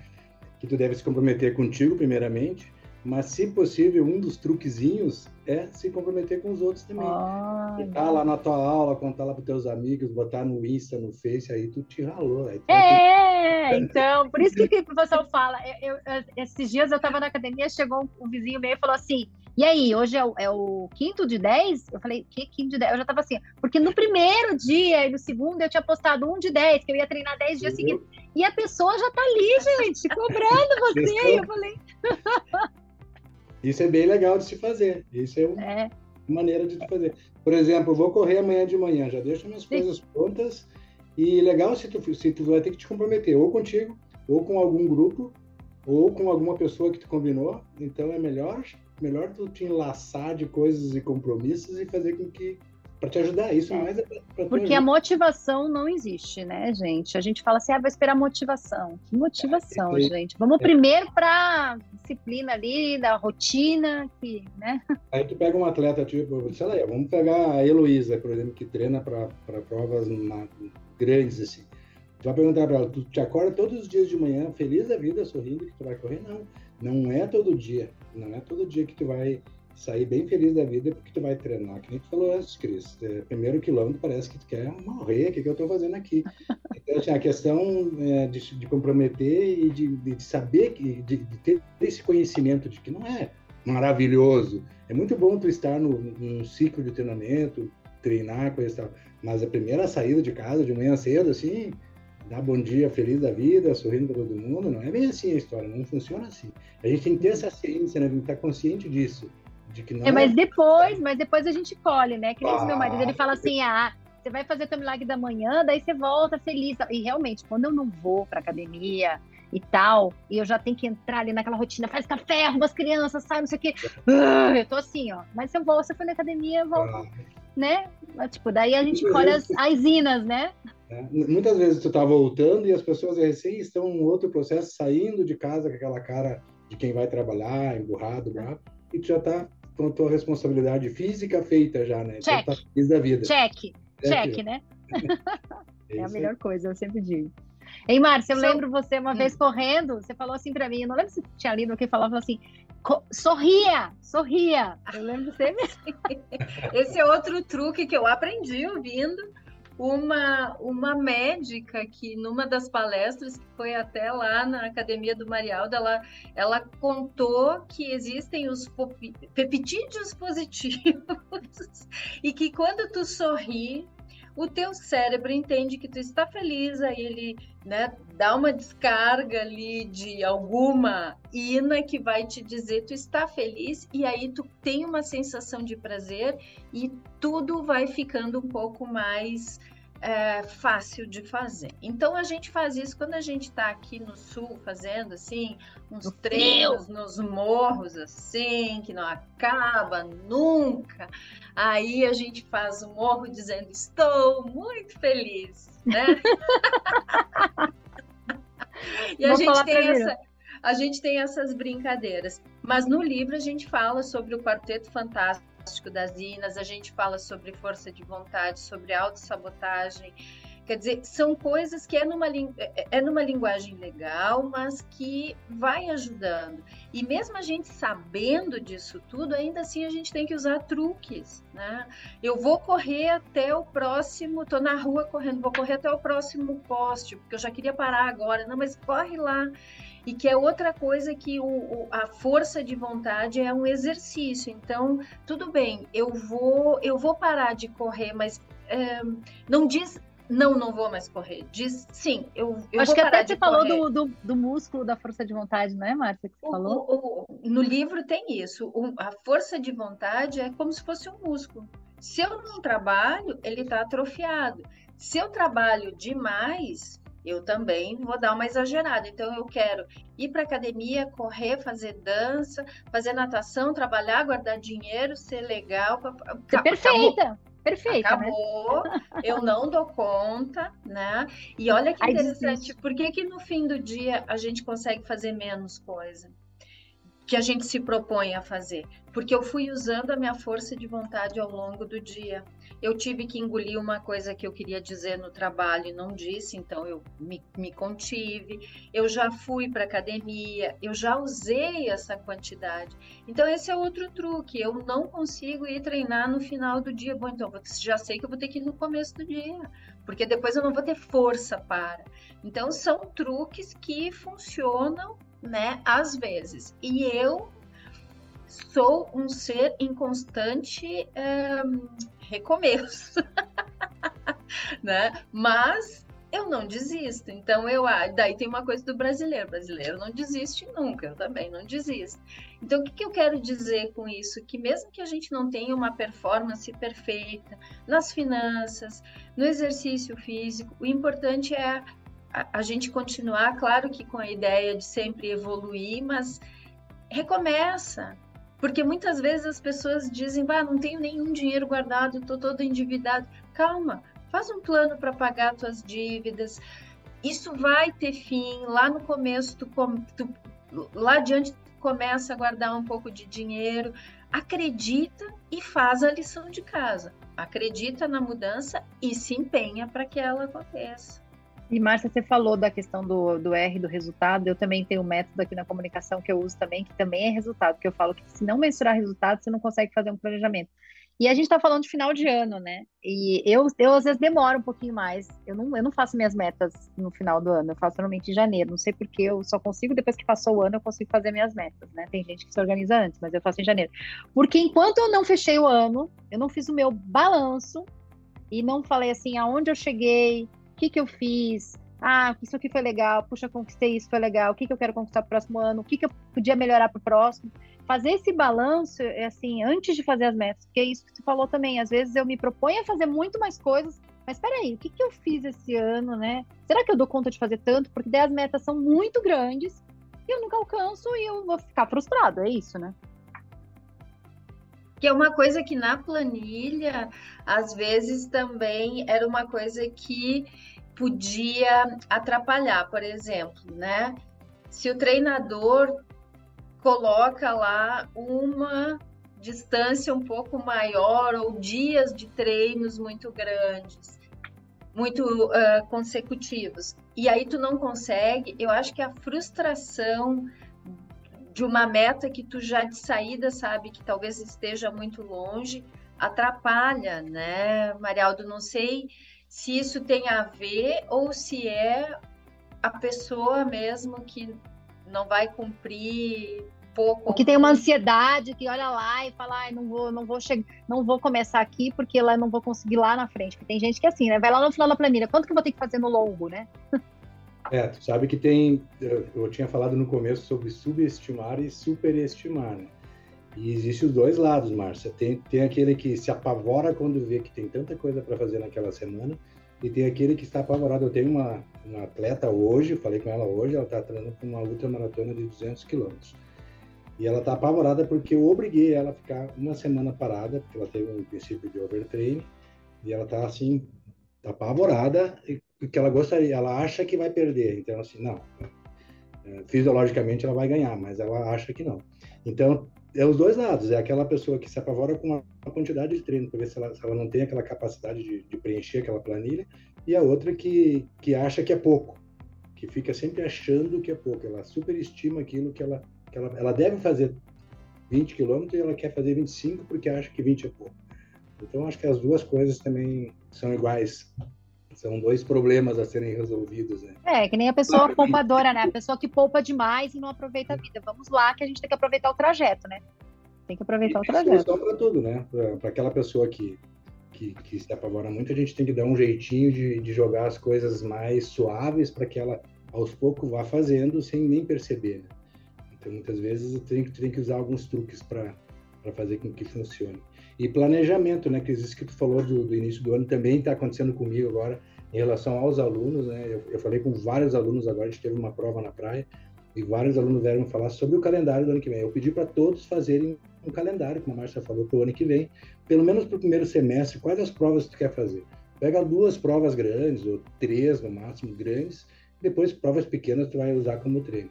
Que tu deve se comprometer contigo, primeiramente, mas, se possível, um dos truquezinhos é se comprometer com os outros também. Ah, tá lá na tua aula, contar lá para teus amigos, botar no Insta, no Face, aí tu te ralou. Tu é, então, por isso que o professor fala. Eu, eu, esses dias eu estava na academia, chegou um, vizinho meu e falou assim: e aí, hoje é o, é o, quinto de 10? Eu falei, que quinto de 10? Eu já tava assim, porque no primeiro dia e no segundo eu tinha postado um de 10, que eu ia treinar 10 dias seguidos. E a pessoa já tá ali, gente, cobrando você. eu falei. Isso é bem legal de se fazer. Isso é uma é. maneira de fazer. Por exemplo, vou correr amanhã de manhã, já deixo minhas Sim. coisas prontas. E legal se tu, se tu vai ter que te comprometer, ou contigo, ou com algum grupo, ou com alguma pessoa que tu combinou. Então é melhor, melhor tu te enlaçar de coisas e compromissos e fazer com que para te ajudar. Isso é. mais é pra, Porque a motivação não existe, né, gente? A gente fala assim, ah, vai esperar motivação. Que motivação, é, gente? Vamos é. primeiro para disciplina ali, da rotina, que, né? Aí tu pega um atleta, tipo, sei lá, vamos pegar a Heloísa, por exemplo, que treina para provas na, grandes, assim. Tu vai perguntar para ela, tu te acorda todos os dias de manhã, feliz da vida, sorrindo que tu vai correr? Não, não é todo dia. Não é todo dia que tu vai sair bem feliz da vida porque tu vai treinar. Que nem tu falou antes, Cris. É, primeiro quilômetro parece que tu quer morrer. O que, que eu estou fazendo aqui? Então, assim, a questão é, de, de, comprometer e de, de saber, que, de, de, ter esse conhecimento de que não é maravilhoso. É muito bom tu estar no, num ciclo de treinamento, treinar, coisa tal. Mas a primeira saída de casa, de manhã cedo, assim, dar bom dia feliz da vida, sorrindo para todo mundo, não é bem assim a história, não funciona assim. A gente tem que ter essa ciência, né? A gente estar consciente disso de que não é, mas depois, mas depois a gente colhe, né? Que nem ah, meu marido, ele fala assim, ah, você vai fazer teu milagre da manhã, daí você volta feliz. E realmente, quando eu não vou para academia e tal, e eu já tenho que entrar ali naquela rotina, faz café, arruma as crianças, sai, não sei o quê. Uh, eu tô assim, ó. Mas se eu vou, se eu for na academia, eu volto, ah. né? Tipo, daí a gente colhe as, as inas, né? É, muitas vezes tu tá voltando e as pessoas recém estão em outro processo, saindo de casa com aquela cara de quem vai trabalhar, emburrado, bravo, e tu já tá com a tua responsabilidade física feita já, né? Check. Então tá feliz da vida. Check. Check, Check né? é, é a melhor coisa, eu sempre digo. Ei, Márcia, eu so... lembro você uma hum. vez correndo, você falou assim para mim, eu não lembro se tinha lido o que falava assim, sorria, sorria. Eu lembro sempre. Esse é outro truque que eu aprendi ouvindo uma, uma médica que numa das palestras que foi até lá na academia do Marialdo, ela, ela contou que existem os peptídeos positivos e que quando tu sorri, o teu cérebro entende que tu está feliz, aí ele né, dá uma descarga ali de alguma ina que vai te dizer tu está feliz e aí tu tem uma sensação de prazer e tudo vai ficando um pouco mais é, fácil de fazer. Então a gente faz isso quando a gente está aqui no sul fazendo assim uns treinos nos morros assim que não acaba nunca. Aí a gente faz o morro dizendo estou muito feliz, né? e a gente tem essa a gente tem essas brincadeiras. Mas no livro a gente fala sobre o Quarteto Fantástico das Inas, a gente fala sobre força de vontade, sobre autossabotagem. Quer dizer, são coisas que é numa, é, é numa linguagem legal, mas que vai ajudando. E mesmo a gente sabendo disso tudo, ainda assim a gente tem que usar truques, né? Eu vou correr até o próximo, tô na rua correndo, vou correr até o próximo poste, porque eu já queria parar agora. Não, mas corre lá e que é outra coisa que o, o, a força de vontade é um exercício. Então, tudo bem, eu vou, eu vou parar de correr, mas é, não diz não, não vou mais correr. Diz sim, eu, eu Acho que até você falou do, do, do, músculo da força de vontade, não é, Márcia? Que você o, falou? O, no livro tem isso. a força de vontade é como se fosse um músculo. Se eu não trabalho, ele está atrofiado. Se eu trabalho demais, eu também vou dar uma exagerada. Então, eu quero ir para academia, correr, fazer dança, fazer natação, trabalhar, guardar dinheiro, ser legal. Ser perfeita. Acabou. Perfeita, né? Acabou, né? eu não dou conta, né? E olha que interessante, por que, que no fim do dia a gente consegue fazer menos coisa? Que a gente se propõe a fazer? Porque eu fui usando a minha força de vontade ao longo do dia eu tive que engolir uma coisa que eu queria dizer no trabalho e não disse, então eu me, me contive. Eu já fui para academia, eu já usei essa quantidade. Então, esse é outro truque. Eu não consigo ir treinar no final do dia. Bom, então já sei que eu vou ter que ir no começo do dia, porque depois eu não vou ter força para. Então, são truques que funcionam, né, às vezes. E eu sou um ser em constante recomeço, né? Mas eu não desisto. Então eu, ah, daí tem uma coisa do brasileiro, brasileiro não desiste nunca, eu também não desisto. Então o que, que eu quero dizer com isso? Que mesmo que a gente não tenha uma performance perfeita nas finanças, no exercício físico, o importante é a, gente continuar, claro que com a ideia de sempre evoluir, mas recomeça, Porque muitas vezes as pessoas dizem, bah, não tenho nenhum dinheiro guardado, estou todo endividado. Calma, faz um plano para pagar tuas dívidas. Isso vai ter fim. Lá no começo, tu, tu, lá adiante, tu começa a guardar um pouco de dinheiro. Acredita e faz a lição de casa. Acredita na mudança e se empenha para que ela aconteça. E Márcia, você falou da questão do, do R do resultado. Eu também tenho um método aqui na comunicação que eu uso também, que também é resultado, que eu falo que se não mensurar resultado, você não consegue fazer um planejamento. E a gente está falando de final de ano, né? E eu, eu às vezes demoro um pouquinho mais. Eu não, eu não faço minhas metas no final do ano, eu faço normalmente em janeiro. Não sei porque eu só consigo, depois que passou o ano, eu consigo fazer minhas metas, né? Tem gente que se organiza antes, mas eu faço em janeiro. Porque enquanto eu não fechei o ano, eu não fiz o meu balanço e não falei assim aonde eu cheguei, o que, que eu fiz, ah, isso aqui foi legal, puxa, conquistei isso, foi legal, o que, que eu quero conquistar para o próximo ano, o que, que eu podia melhorar para o próximo. Fazer esse balanço, é assim, antes de fazer as metas, porque é isso que você falou também, às vezes eu me proponho a fazer muito mais coisas, mas peraí, o que, que eu fiz esse ano, né? Será que eu dou conta de fazer tanto? Porque daí as metas são muito grandes e eu nunca alcanço e eu vou ficar frustrado, é isso, né? Que é uma coisa que na planilha, às vezes também era uma coisa que podia atrapalhar, por exemplo, né? Se o treinador coloca lá uma distância um pouco maior ou dias de treinos muito grandes, muito uh, consecutivos, e aí tu não consegue, eu acho que a frustração de uma meta que tu já de saída sabe que talvez esteja muito longe, atrapalha, né, Marialdo? Não sei se isso tem a ver ou se é a pessoa mesmo que não vai cumprir pouco. Que tem uma ansiedade, que olha lá e fala, ai, não vou, não vou chegar, não vou começar aqui porque lá não vou conseguir lá na frente. Porque tem gente que é assim, né? Vai lá no final da planilha, quanto que eu vou ter que fazer no longo, né? É, tu sabe que tem, eu tinha falado no começo sobre subestimar e superestimar, né? E existem os dois lados, Márcia. Tem, tem aquele que se apavora quando vê que tem tanta coisa para fazer naquela semana, e tem aquele que está apavorado. Eu tenho uma, uma atleta hoje, falei com ela hoje, ela está treinando com uma ultramaratona de 200 quilômetros. E ela está apavorada porque eu obriguei ela a ficar uma semana parada, porque ela teve um princípio de overtraining, e ela está assim, apavorada, porque ela gostaria, ela acha que vai perder. Então, assim, não. É, fisiologicamente ela vai ganhar, mas ela acha que não. Então, é os dois lados. É aquela pessoa que se apavora com a quantidade de treino, para ver se ela, se ela não tem aquela capacidade de, de, preencher aquela planilha, e a outra que, que acha que é pouco, que fica sempre achando que é pouco. Ela superestima aquilo que ela, que ela, ela deve fazer 20 quilômetros e ela quer fazer 25 porque acha que 20 é pouco. Então, acho que as duas coisas também são iguais. São dois problemas a serem resolvidos, né? É, que nem a pessoa poupadora, né? A pessoa que poupa demais e não aproveita a vida. Vamos lá, que a gente tem que aproveitar o trajeto, né? Tem que aproveitar e o trajeto. Solução para tudo, né? Para aquela pessoa que, que, que, se apavora muito, a gente tem que dar um jeitinho de, de jogar as coisas mais suaves para que ela, aos poucos, vá fazendo sem nem perceber, né? Então, muitas vezes, tem, tem que usar alguns truques para fazer com que funcione. E planejamento, né? Que isso que tu falou do, do início do ano também está acontecendo comigo agora em relação aos alunos, né? Eu, eu, falei com vários alunos agora, a gente teve uma prova na praia e vários alunos vieram falar sobre o calendário do ano que vem. Eu pedi para todos fazerem um calendário, como a Márcia falou, para o ano que vem, pelo menos para o primeiro semestre, quais as provas que tu quer fazer. Pega duas provas grandes, ou três no máximo grandes, depois provas pequenas tu vai usar como treino.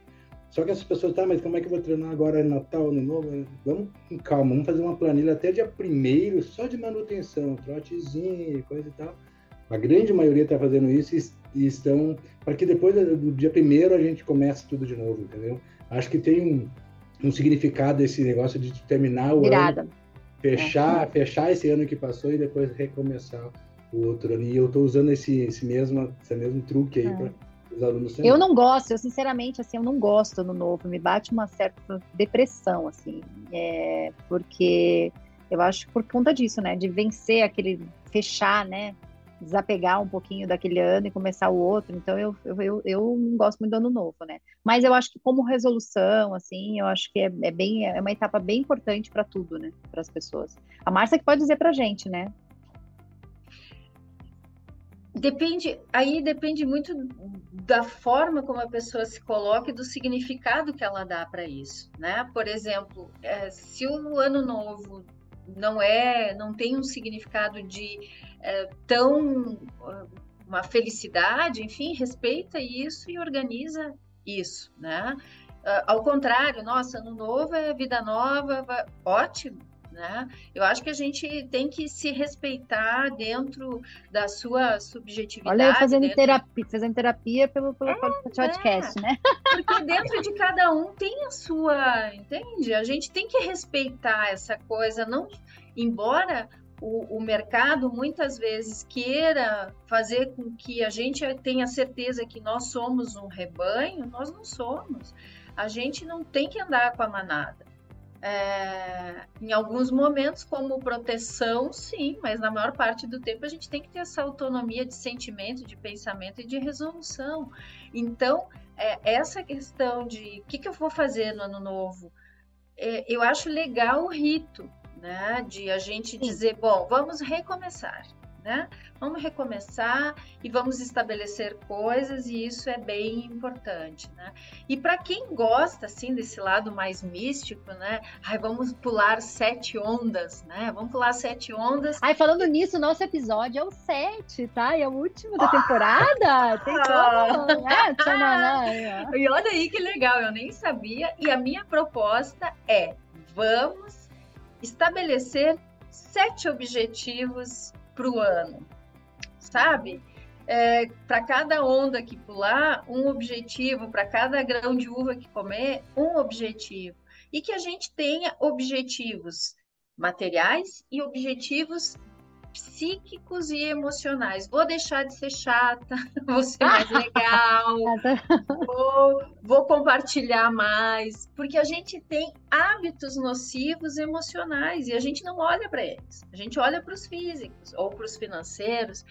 Só que essas pessoas, tá, mas como é que eu vou treinar agora no Natal, no Novo? Vamos com calma, vamos fazer uma planilha até dia primeiro, só de manutenção, trotezinho, coisa e tal. A grande maioria está fazendo isso e estão para que depois do dia primeiro a gente comece tudo de novo, entendeu? Acho que tem um, um significado esse negócio de terminar o Virada. ano, fechar, é. fechar esse ano que passou e depois recomeçar o outro ano. E eu estou usando esse, esse mesmo, esse mesmo truque aí é. para os alunos também. Eu não gosto, eu sinceramente assim, eu não gosto no novo, me bate uma certa depressão assim, é, porque eu acho por conta disso, né, de vencer aquele fechar, né, desapegar um pouquinho daquele ano e começar o outro. Então eu, eu, eu, eu não gosto muito do ano novo, né? Mas eu acho que como resolução, assim, eu acho que é, é bem é uma etapa bem importante para tudo, né? Para as pessoas. A Márcia que pode dizer para gente, né? Depende, aí depende muito da forma como a pessoa se coloca e do significado que ela dá para isso, né? Por exemplo, é, se o ano novo não é, não tem um significado de é, tão uma felicidade, enfim, respeita isso e organiza isso, né? Ao contrário, nossa, ano novo é vida nova, ótimo, né? Eu acho que a gente tem que se respeitar dentro da sua subjetividade. Olha, eu fazendo dentro... terapia, fazendo terapia pelo, pelo é, podcast, é. né? Porque dentro de cada um tem a sua, entende? A gente tem que respeitar essa coisa, não embora o, o, mercado muitas vezes queira fazer com que a gente tenha certeza que nós somos um rebanho, nós não somos. A gente não tem que andar com a manada. É, em alguns momentos, como proteção, sim, mas na maior parte do tempo a gente tem que ter essa autonomia de sentimento, de pensamento e de resolução. Então, é, essa questão de o que, que, eu vou fazer no ano novo, é, eu acho legal o rito, né? De a gente dizer, bom, vamos recomeçar né? Vamos recomeçar e vamos estabelecer coisas e isso é bem importante, né? E para quem gosta assim desse lado mais místico, né? Ai, vamos pular sete ondas, né? Vamos pular sete ondas. Ai, falando nisso, nosso episódio é o sete, tá? É o último da temporada. Tem como, né? E olha aí que legal, eu nem sabia. E a minha proposta é: vamos estabelecer sete objetivos para o ano, sabe? É, para cada onda que pular, um objetivo, para cada grão de uva que comer, um objetivo. E que a gente tenha objetivos materiais e objetivos psíquicos e emocionais. Vou deixar de ser chata, vou ser mais legal, vou, vou compartilhar mais, porque a gente tem hábitos nocivos emocionais e a gente não olha para eles. A gente olha para os físicos ou para os financeiros,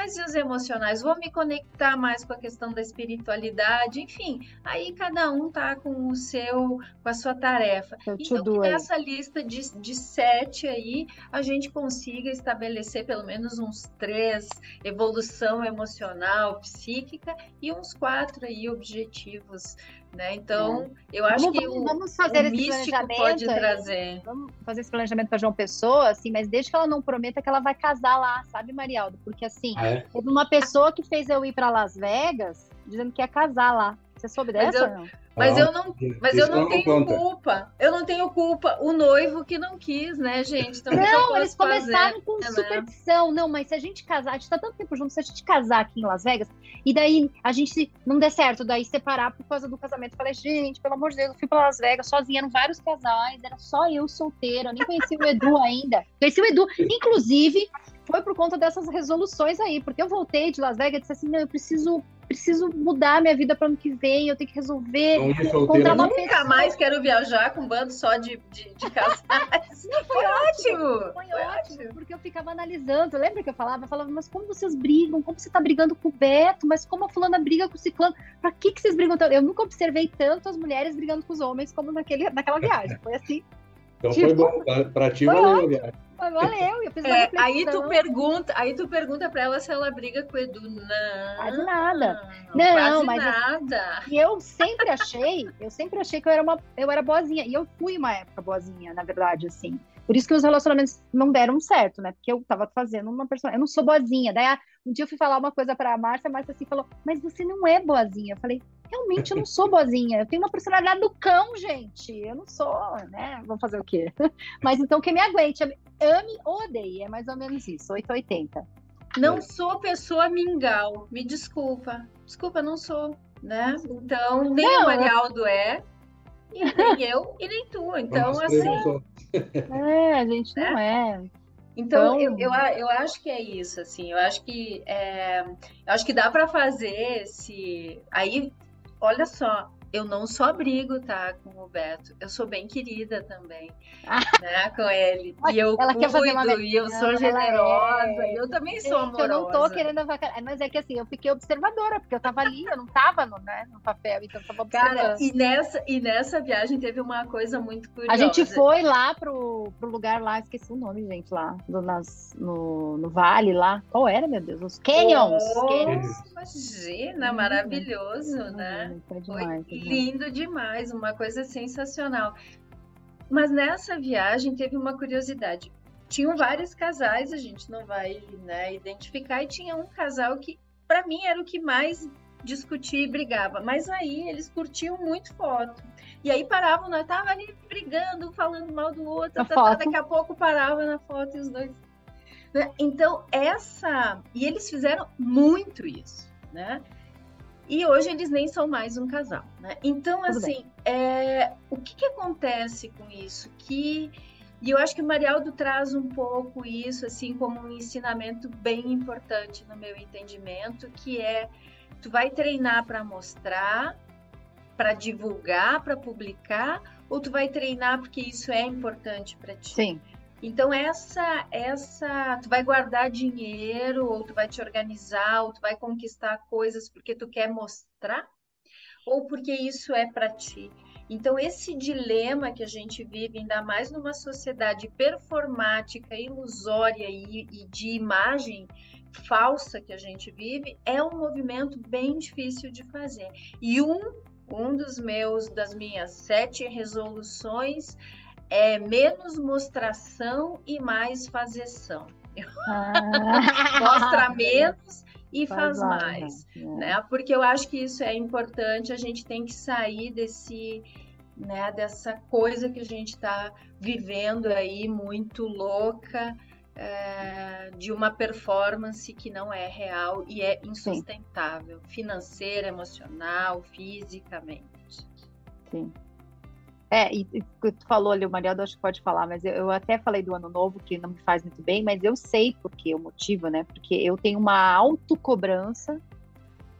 mas e os emocionais? Vou me conectar mais com a questão da espiritualidade, enfim. Aí cada um tá com o seu, com a sua tarefa. então, que nessa lista de, de sete aí, a gente consiga estabelecer pelo menos uns três, evolução emocional, psíquica, e uns quatro aí objetivos né? Então, é. eu acho vamos, que o, vamos fazer o esse místico pode trazer. Vamos fazer esse planejamento para João Pessoa, assim, mas desde que ela não prometa que ela vai casar lá, sabe, Marialdo? Porque assim, é? teve uma pessoa que fez eu ir para Las Vegas dizendo que ia casar lá. Você soube dessa? Mas eu, mas eu não, mas eu não tenho conta. culpa. Eu não tenho culpa. O noivo que não quis, né, gente? Então, não, eles começaram fazer, com né? superstição. Não, mas se a gente casar, a gente tá tanto tempo junto, se a gente casar aqui em Las Vegas, e daí a gente não der certo, daí separar por causa do casamento. Eu falei, gente, pelo amor de Deus, eu fui pra Las Vegas sozinha, eram vários casais, era só eu solteira, eu nem conheci o Edu ainda. Conheci o Edu, inclusive, foi por conta dessas resoluções aí, porque eu voltei de Las Vegas e disse assim, não, eu preciso preciso mudar minha vida para ano que vem, eu tenho que resolver. Encontrar uma Nunca pessoa. mais quero viajar com um bando só de, de, de casais. Não, foi, foi ótimo. ótimo. Foi, foi ótimo, ótimo, porque eu ficava analisando. Lembra que eu falava? Eu falava, mas como vocês brigam? Como você tá brigando com o Beto? Mas como a fulana briga com o ciclano? Pra que, que vocês brigam tanto? Eu nunca observei tanto as mulheres brigando com os homens como naquele, naquela viagem. Foi assim. Então tipo, foi bom, pra ti valeu a viagem. Valeu, eu fiz é, aí tu pergunta, aí tu pergunta para ela se ela briga com o Edu. Não. Quase nada. Não, quase mas nada. E eu sempre achei, eu sempre achei que eu era uma, eu era boazinha e eu fui uma época boazinha, na verdade, assim. Por isso que os relacionamentos não deram certo, né? Porque eu tava fazendo uma pessoa, eu não sou boazinha. Daí um dia eu fui falar uma coisa para a Márcia, a Márcia assim falou: "Mas você não é boazinha". Eu falei: realmente eu não sou boazinha. Eu tenho uma personalidade do cão, gente. Eu não sou, né? Vamos fazer o quê? Mas então quem me aguente, ame ou odeie. É mais ou menos isso, 880. Não sou pessoa mingau. Me desculpa. Desculpa, não sou, né? Então, nem não, o Marialdo é, e nem eu, e nem tu. Então, assim. É, a gente não é. é. Então, então eu, eu, eu, acho que é isso, assim, eu acho que é, eu acho que dá para fazer esse. Aí olha só, eu não só brigo, tá, com o Beto, eu sou bem querida também, né, com ele. E eu ela cuido, e eu sou generosa, é... eu também sou amorosa. Eu não tô querendo mas é que assim, eu fiquei observadora, porque eu tava ali, eu não tava no, né, no papel, então eu tava observando. Cara, e nessa, e nessa viagem teve uma coisa muito curiosa. A gente foi lá pro, pro lugar lá, esqueci o nome, gente, lá, do, nas, no, no vale lá. Qual era, meu Deus? Os Canyons! Oh, canyons. Imagina, maravilhoso, né? Foi demais, foi lindo demais, uma coisa sensacional. Mas nessa viagem teve uma curiosidade. Tinham vários casais, a gente não vai né, identificar, e tinha um casal que, para mim, era o que mais discutia e brigava. Mas aí eles curtiam muito foto. E aí paravam, nós tava ali brigando, falando mal do outro, tá, tá, daqui a pouco parava na foto e os dois. Né? Então, essa. E eles fizeram muito isso, né? E hoje eles nem são mais um casal, né? Então, Tudo assim, é, o que, que acontece com isso? Que e eu acho que o Marialdo traz um pouco isso, assim, como um ensinamento bem importante no meu entendimento, que é tu vai treinar para mostrar, para divulgar, para publicar, ou tu vai treinar porque isso é importante para ti? Sim. Então essa essa tu vai guardar dinheiro ou tu vai te organizar ou tu vai conquistar coisas porque tu quer mostrar ou porque isso é para ti. Então esse dilema que a gente vive ainda mais numa sociedade performática, ilusória e, e de imagem falsa que a gente vive é um movimento bem difícil de fazer. E um um dos meus das minhas sete resoluções é menos mostração e mais fazeção. Ah. Mostra menos e faz, faz mais, é. né? Porque eu acho que isso é importante, a gente tem que sair desse, né, dessa coisa que a gente está vivendo aí muito louca, é, de uma performance que não é real e é insustentável, Sim. financeira, emocional, fisicamente. Sim. É, e, e tu falou ali, o Marialdo acho que pode falar, mas eu, eu, até falei do ano novo, que não me faz muito bem, mas eu sei porque o motivo, né? Porque eu tenho uma autocobrança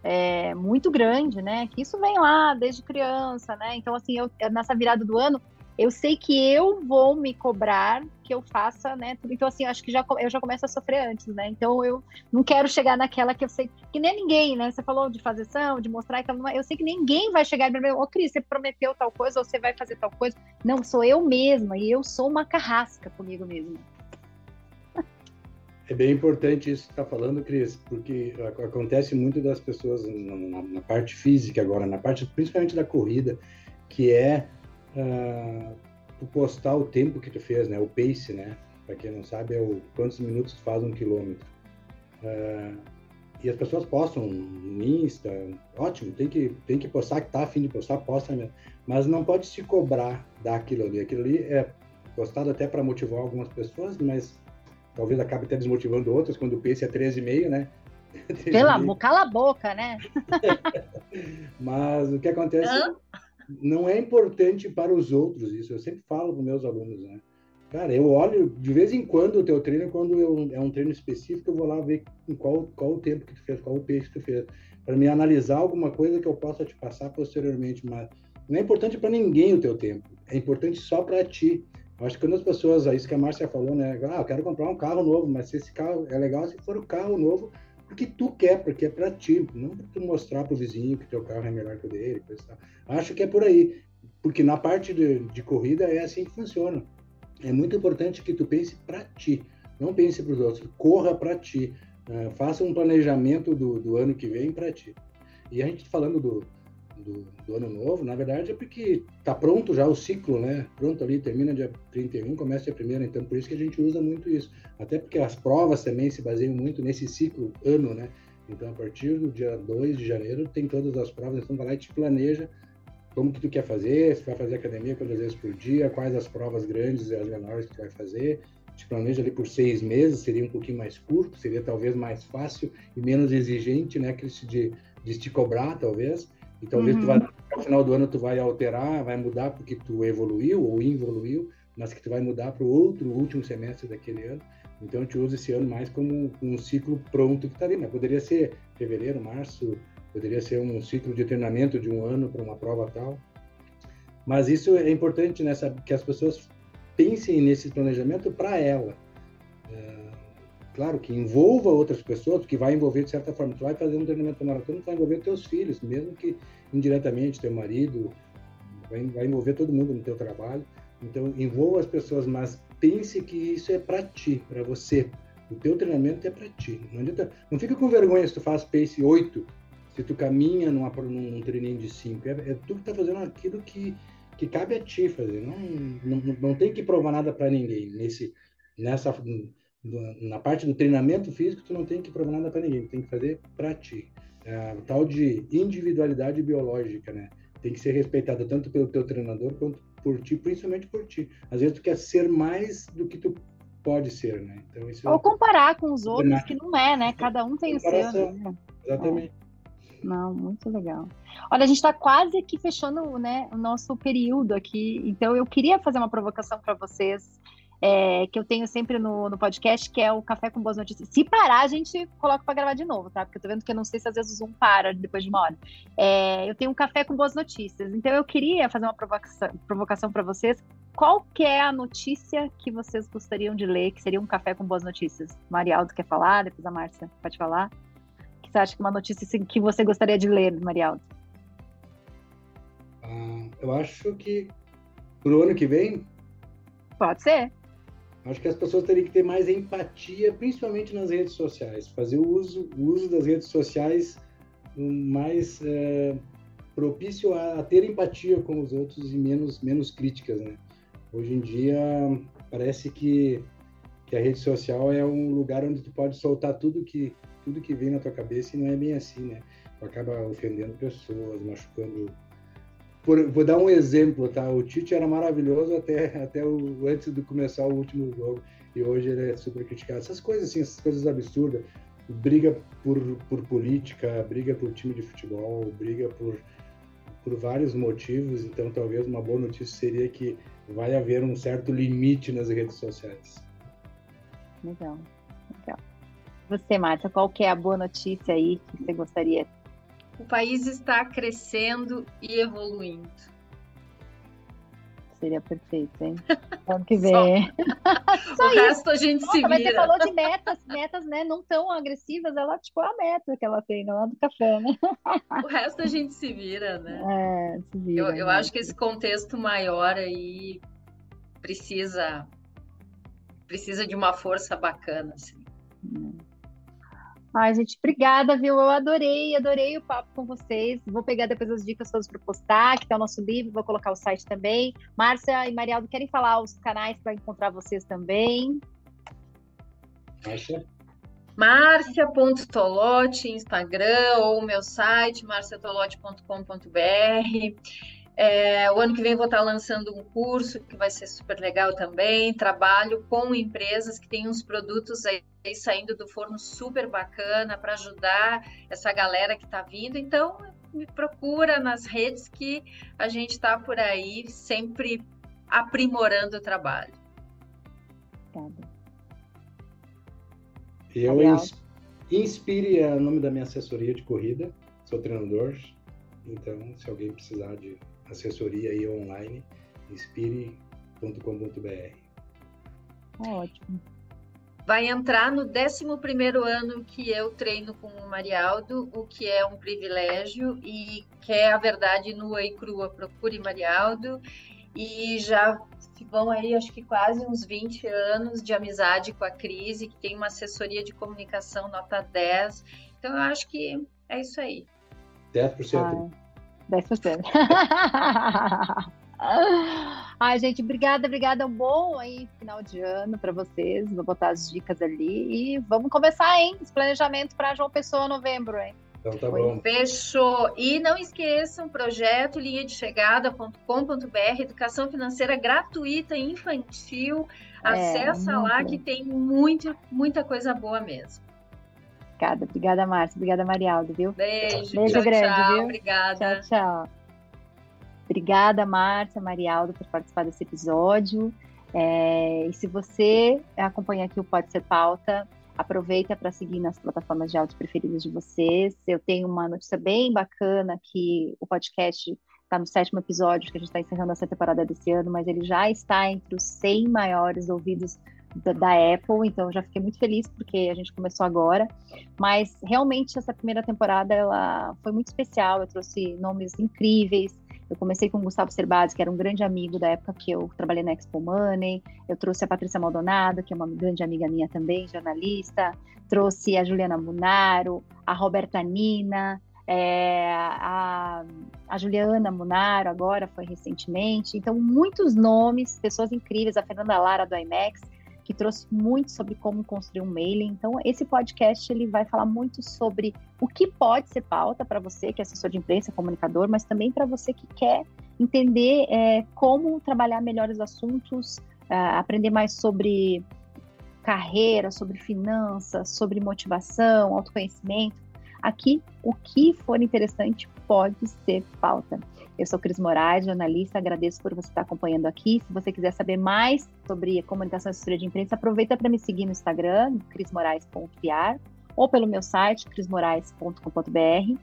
é, muito grande, né? Que isso vem lá desde criança, né? Então, assim, eu, nessa virada do ano, eu sei que eu vou me cobrar que eu faça, né? Então, assim, acho que já, eu já começo a sofrer antes, né? Então, eu não quero chegar naquela que eu sei que nem ninguém, né? Você falou de fazer ação, de mostrar que eu sei que ninguém vai chegar e me ô, Cris, você prometeu tal coisa ou você vai fazer tal coisa. Não, sou eu mesma e eu sou uma carrasca comigo mesma. É bem importante isso que está falando, Cris, porque acontece muito das pessoas na, na, parte física agora, na parte principalmente da corrida, que é uh, tu postar o tempo que tu fez, né? O pace, né? Para quem não sabe, é o quantos minutos tu faz um quilômetro. Uh, e as pessoas postam no Insta, ótimo, tem que, tem que postar, que tá afim de postar, posta mesmo. Mas não pode se cobrar daquilo ali. Aquilo ali é postado até para motivar algumas pessoas, mas talvez acabe até desmotivando outras, quando o pace é 13,5, né? Pela, cala a boca, né? mas o que acontece... Hã? Não é importante para os outros isso. Eu sempre falo para meus alunos, né? Cara, eu olho de vez em quando o teu treino, quando eu, é um treino específico, eu vou lá ver qual, qual o tempo que tu fez, qual o peixe que tu fez, para me analisar alguma coisa que eu possa te passar posteriormente. Mas não é importante para ninguém o teu tempo, é importante só para ti. Eu acho que quando as pessoas, é isso que a Márcia falou, né? Ah, eu quero comprar um carro novo, mas se esse carro é legal se for o carro novo porque tu quer, porque é para ti, não para tu mostrar para o vizinho que teu carro é melhor que o dele. Acho que é por aí, porque na parte de, de corrida é assim que funciona. É muito importante que tu pense para ti, não pense para os outros, corra para ti, uh, faça um planejamento do, do ano que vem para ti. E a gente falando do, do, do, ano novo, na verdade é porque está pronto já o ciclo, né? Pronto ali, termina dia 31, começa dia 1 então por isso que a gente usa muito isso. Até porque as provas também se baseiam muito nesse ciclo ano, né? Então a partir do dia 2 de janeiro tem todas as provas, então vai lá e te planeja como que tu quer fazer, se vai fazer academia quantas vezes por dia, quais as provas grandes e as menores que tu vai fazer, te planeja ali por seis meses, seria um pouquinho mais curto, seria talvez mais fácil e menos exigente, né, Cris, de, de te cobrar, talvez, e talvez uhum. tu vai, no final do ano tu vai alterar, vai mudar porque tu evoluiu ou involuiu, mas que tu vai mudar para o outro último semestre daquele ano. Então, eu te uso esse ano mais como um ciclo pronto que está ali, mas poderia ser fevereiro, março, poderia ser um ciclo de treinamento de um ano para uma prova tal. Mas isso é importante, né? Que as pessoas pensem nesse planejamento para ela. É, claro que envolva outras pessoas, que vai envolver de certa forma. Tu vai fazer um treinamento maratona, tu vai envolver teus filhos, mesmo que indiretamente teu marido, vai, vai envolver todo mundo no teu trabalho. Então envolva as pessoas, mas pense que isso é para ti, para você. O teu treinamento é para ti. Não, adianta, não fica com vergonha se tu faz pace 8, se tu caminha numa, num treininho de 5. É, é tu que está fazendo aquilo que, que cabe a ti fazer. Não, não, não tem que provar nada para ninguém. Nesse, nessa, na parte do treinamento físico, tu não tem que provar nada para ninguém. Tem que fazer para ti. É, tal de individualidade biológica, né? Tem que ser respeitada tanto pelo teu treinador quanto por ti, principalmente por ti. Às vezes tu quer ser mais do que tu pode ser, né? Então, isso Ou comparar com os outros, que não é, né? Cada um tem o seu. Né? Exatamente. Não, muito legal. Olha, a gente está quase aqui fechando né, o nosso período aqui, então eu queria fazer uma provocação para vocês é, que eu tenho sempre no, no, podcast, que é o Café com Boas Notícias. Se parar, a gente coloca para gravar de novo, tá? Porque eu tô vendo que eu não sei se às vezes o Zoom para depois de uma hora. É, eu tenho um Café com Boas Notícias. Então eu queria fazer uma provocação, para vocês. Qual que é a notícia que vocês gostariam de ler, que seria um Café com Boas Notícias? Marialdo quer falar, depois a Márcia pode falar. O que você acha que é uma notícia assim, que você gostaria de ler, Marialdo? Ah, eu acho que pro ano que vem... Pode ser. Acho que as pessoas teriam que ter mais empatia, principalmente nas redes sociais, fazer o uso, o uso das redes sociais mais é, propício a, a, ter empatia com os outros e menos, menos críticas, né? Hoje em dia parece que, que a rede social é um lugar onde tu pode soltar tudo que tudo que vem na tua cabeça e não é bem assim, né? Tu acaba ofendendo pessoas, machucando por, vou dar um exemplo, tá? O Tite era maravilhoso até, até o, antes de começar o último jogo e hoje ele é super criticado. Essas coisas assim, essas coisas absurdas, briga por, por política, briga por time de futebol, briga por, por vários motivos. Então, talvez uma boa notícia seria que vai haver um certo limite nas redes sociais. Legal, legal. Você, Márcia, qual que é a boa notícia aí que você gostaria o país está crescendo e evoluindo. Seria perfeito, hein? Ano que vem. Só. o resto a gente Nossa, se vira. Mas você falou de metas, metas, né, não tão agressivas, ela, tipo, a meta que ela tem lá do café, né? O resto a gente se vira, né? É, se vira. Eu, eu né? acho que esse contexto maior aí precisa precisa de uma força bacana, assim. É. Ai, gente, obrigada, viu? Eu adorei, adorei o papo com vocês. Vou pegar depois as dicas todas para postar, que tá o nosso livro, vou colocar o site também. Márcia e Marialdo, querem falar os canais para encontrar vocês também? Márcia? Márcia.tolote, Instagram, ou o meu site, marciatolote.com.br. É, o ano que vem vou estar lançando um curso que vai ser super legal também. Trabalho com empresas que têm uns produtos aí saindo do forno super bacana para ajudar essa galera que está vindo. Então, me procura nas redes que a gente está por aí sempre aprimorando o trabalho. Obrigada. Eu Inspire é o nome da minha assessoria de corrida. Sou treinador. Então, se alguém precisar de assessoria aí online, inspire.com.br. Ótimo. Vai entrar no 11 ano que eu treino com o Marialdo, o que é um privilégio e quer a verdade nua e crua, procure Marialdo. E já vão aí, acho que quase uns 20 anos de amizade com a Crise, que tem uma assessoria de comunicação nota 10. Então, eu acho que é isso aí. 10%. Ah. 10%. Ai, gente, obrigada, obrigada. Um bom aí final de ano para vocês. Vou botar as dicas ali e vamos começar, hein? Esse planejamento para João Pessoa novembro, hein? Então tá bom. Fechou. E não esqueçam, projeto linha de chegada.com.br, educação financeira gratuita infantil. É, Acessa lá que tem muito, muita coisa boa mesmo. Obrigada, obrigada, Márcia. Obrigada, Marialdo, viu? Beijo, Beijo tchau, grande, tchau, viu? Obrigada. Tchau, tchau. Obrigada, Márcia, Marialdo, por participar desse episódio. É, e se você acompanha aqui o Pode Ser Pauta, Aproveita para seguir nas plataformas de áudio preferidas de vocês. Eu tenho uma notícia bem bacana que o podcast está no sétimo episódio, que a gente está encerrando essa temporada desse ano, mas ele já está entre os 100 maiores ouvidos da, da, Apple, então já fiquei muito feliz porque a gente começou agora. Mas realmente essa primeira temporada ela foi muito especial. Eu trouxe nomes incríveis. Eu comecei com o Gustavo Cerbasi, que era um grande amigo da época que eu trabalhei na Expo Money. Eu trouxe a Patrícia Maldonado, que é uma grande amiga minha também, jornalista. Trouxe a Juliana Munaro, a Roberta Nina, é, a, a, Juliana Munaro agora foi recentemente. Então, muitos nomes, pessoas incríveis, a Fernanda Lara do IMAX, que trouxe muito sobre como construir um mailing. Então, esse podcast ele vai falar muito sobre o que pode ser pauta para você que é assessor de imprensa, comunicador, mas também para você que quer entender é, como trabalhar melhores assuntos, é, aprender mais sobre carreira, sobre finanças, sobre motivação, autoconhecimento. Aqui, o que for interessante pode ser pauta. Eu sou Cris Moraes, jornalista, agradeço por você estar acompanhando aqui. Se você quiser saber mais sobre comunicação e assessoria de imprensa, aproveita para me seguir no Instagram, crismorais.pr, ou pelo meu site, crismorais.com.br.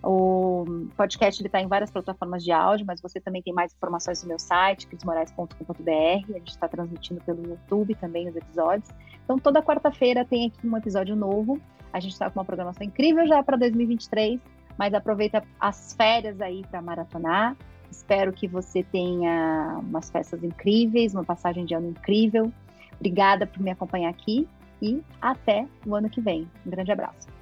O podcast está em várias plataformas de áudio, mas você também tem mais informações no meu site, crismorais.com.br. A gente está transmitindo pelo YouTube também os episódios. Então, toda quarta-feira tem aqui um episódio novo. A gente está com uma programação incrível já para 2023 mas aproveita as férias aí para maratonar. Espero que você tenha umas festas incríveis, uma passagem de ano incrível. Obrigada por me acompanhar aqui e até o ano que vem. Um grande abraço.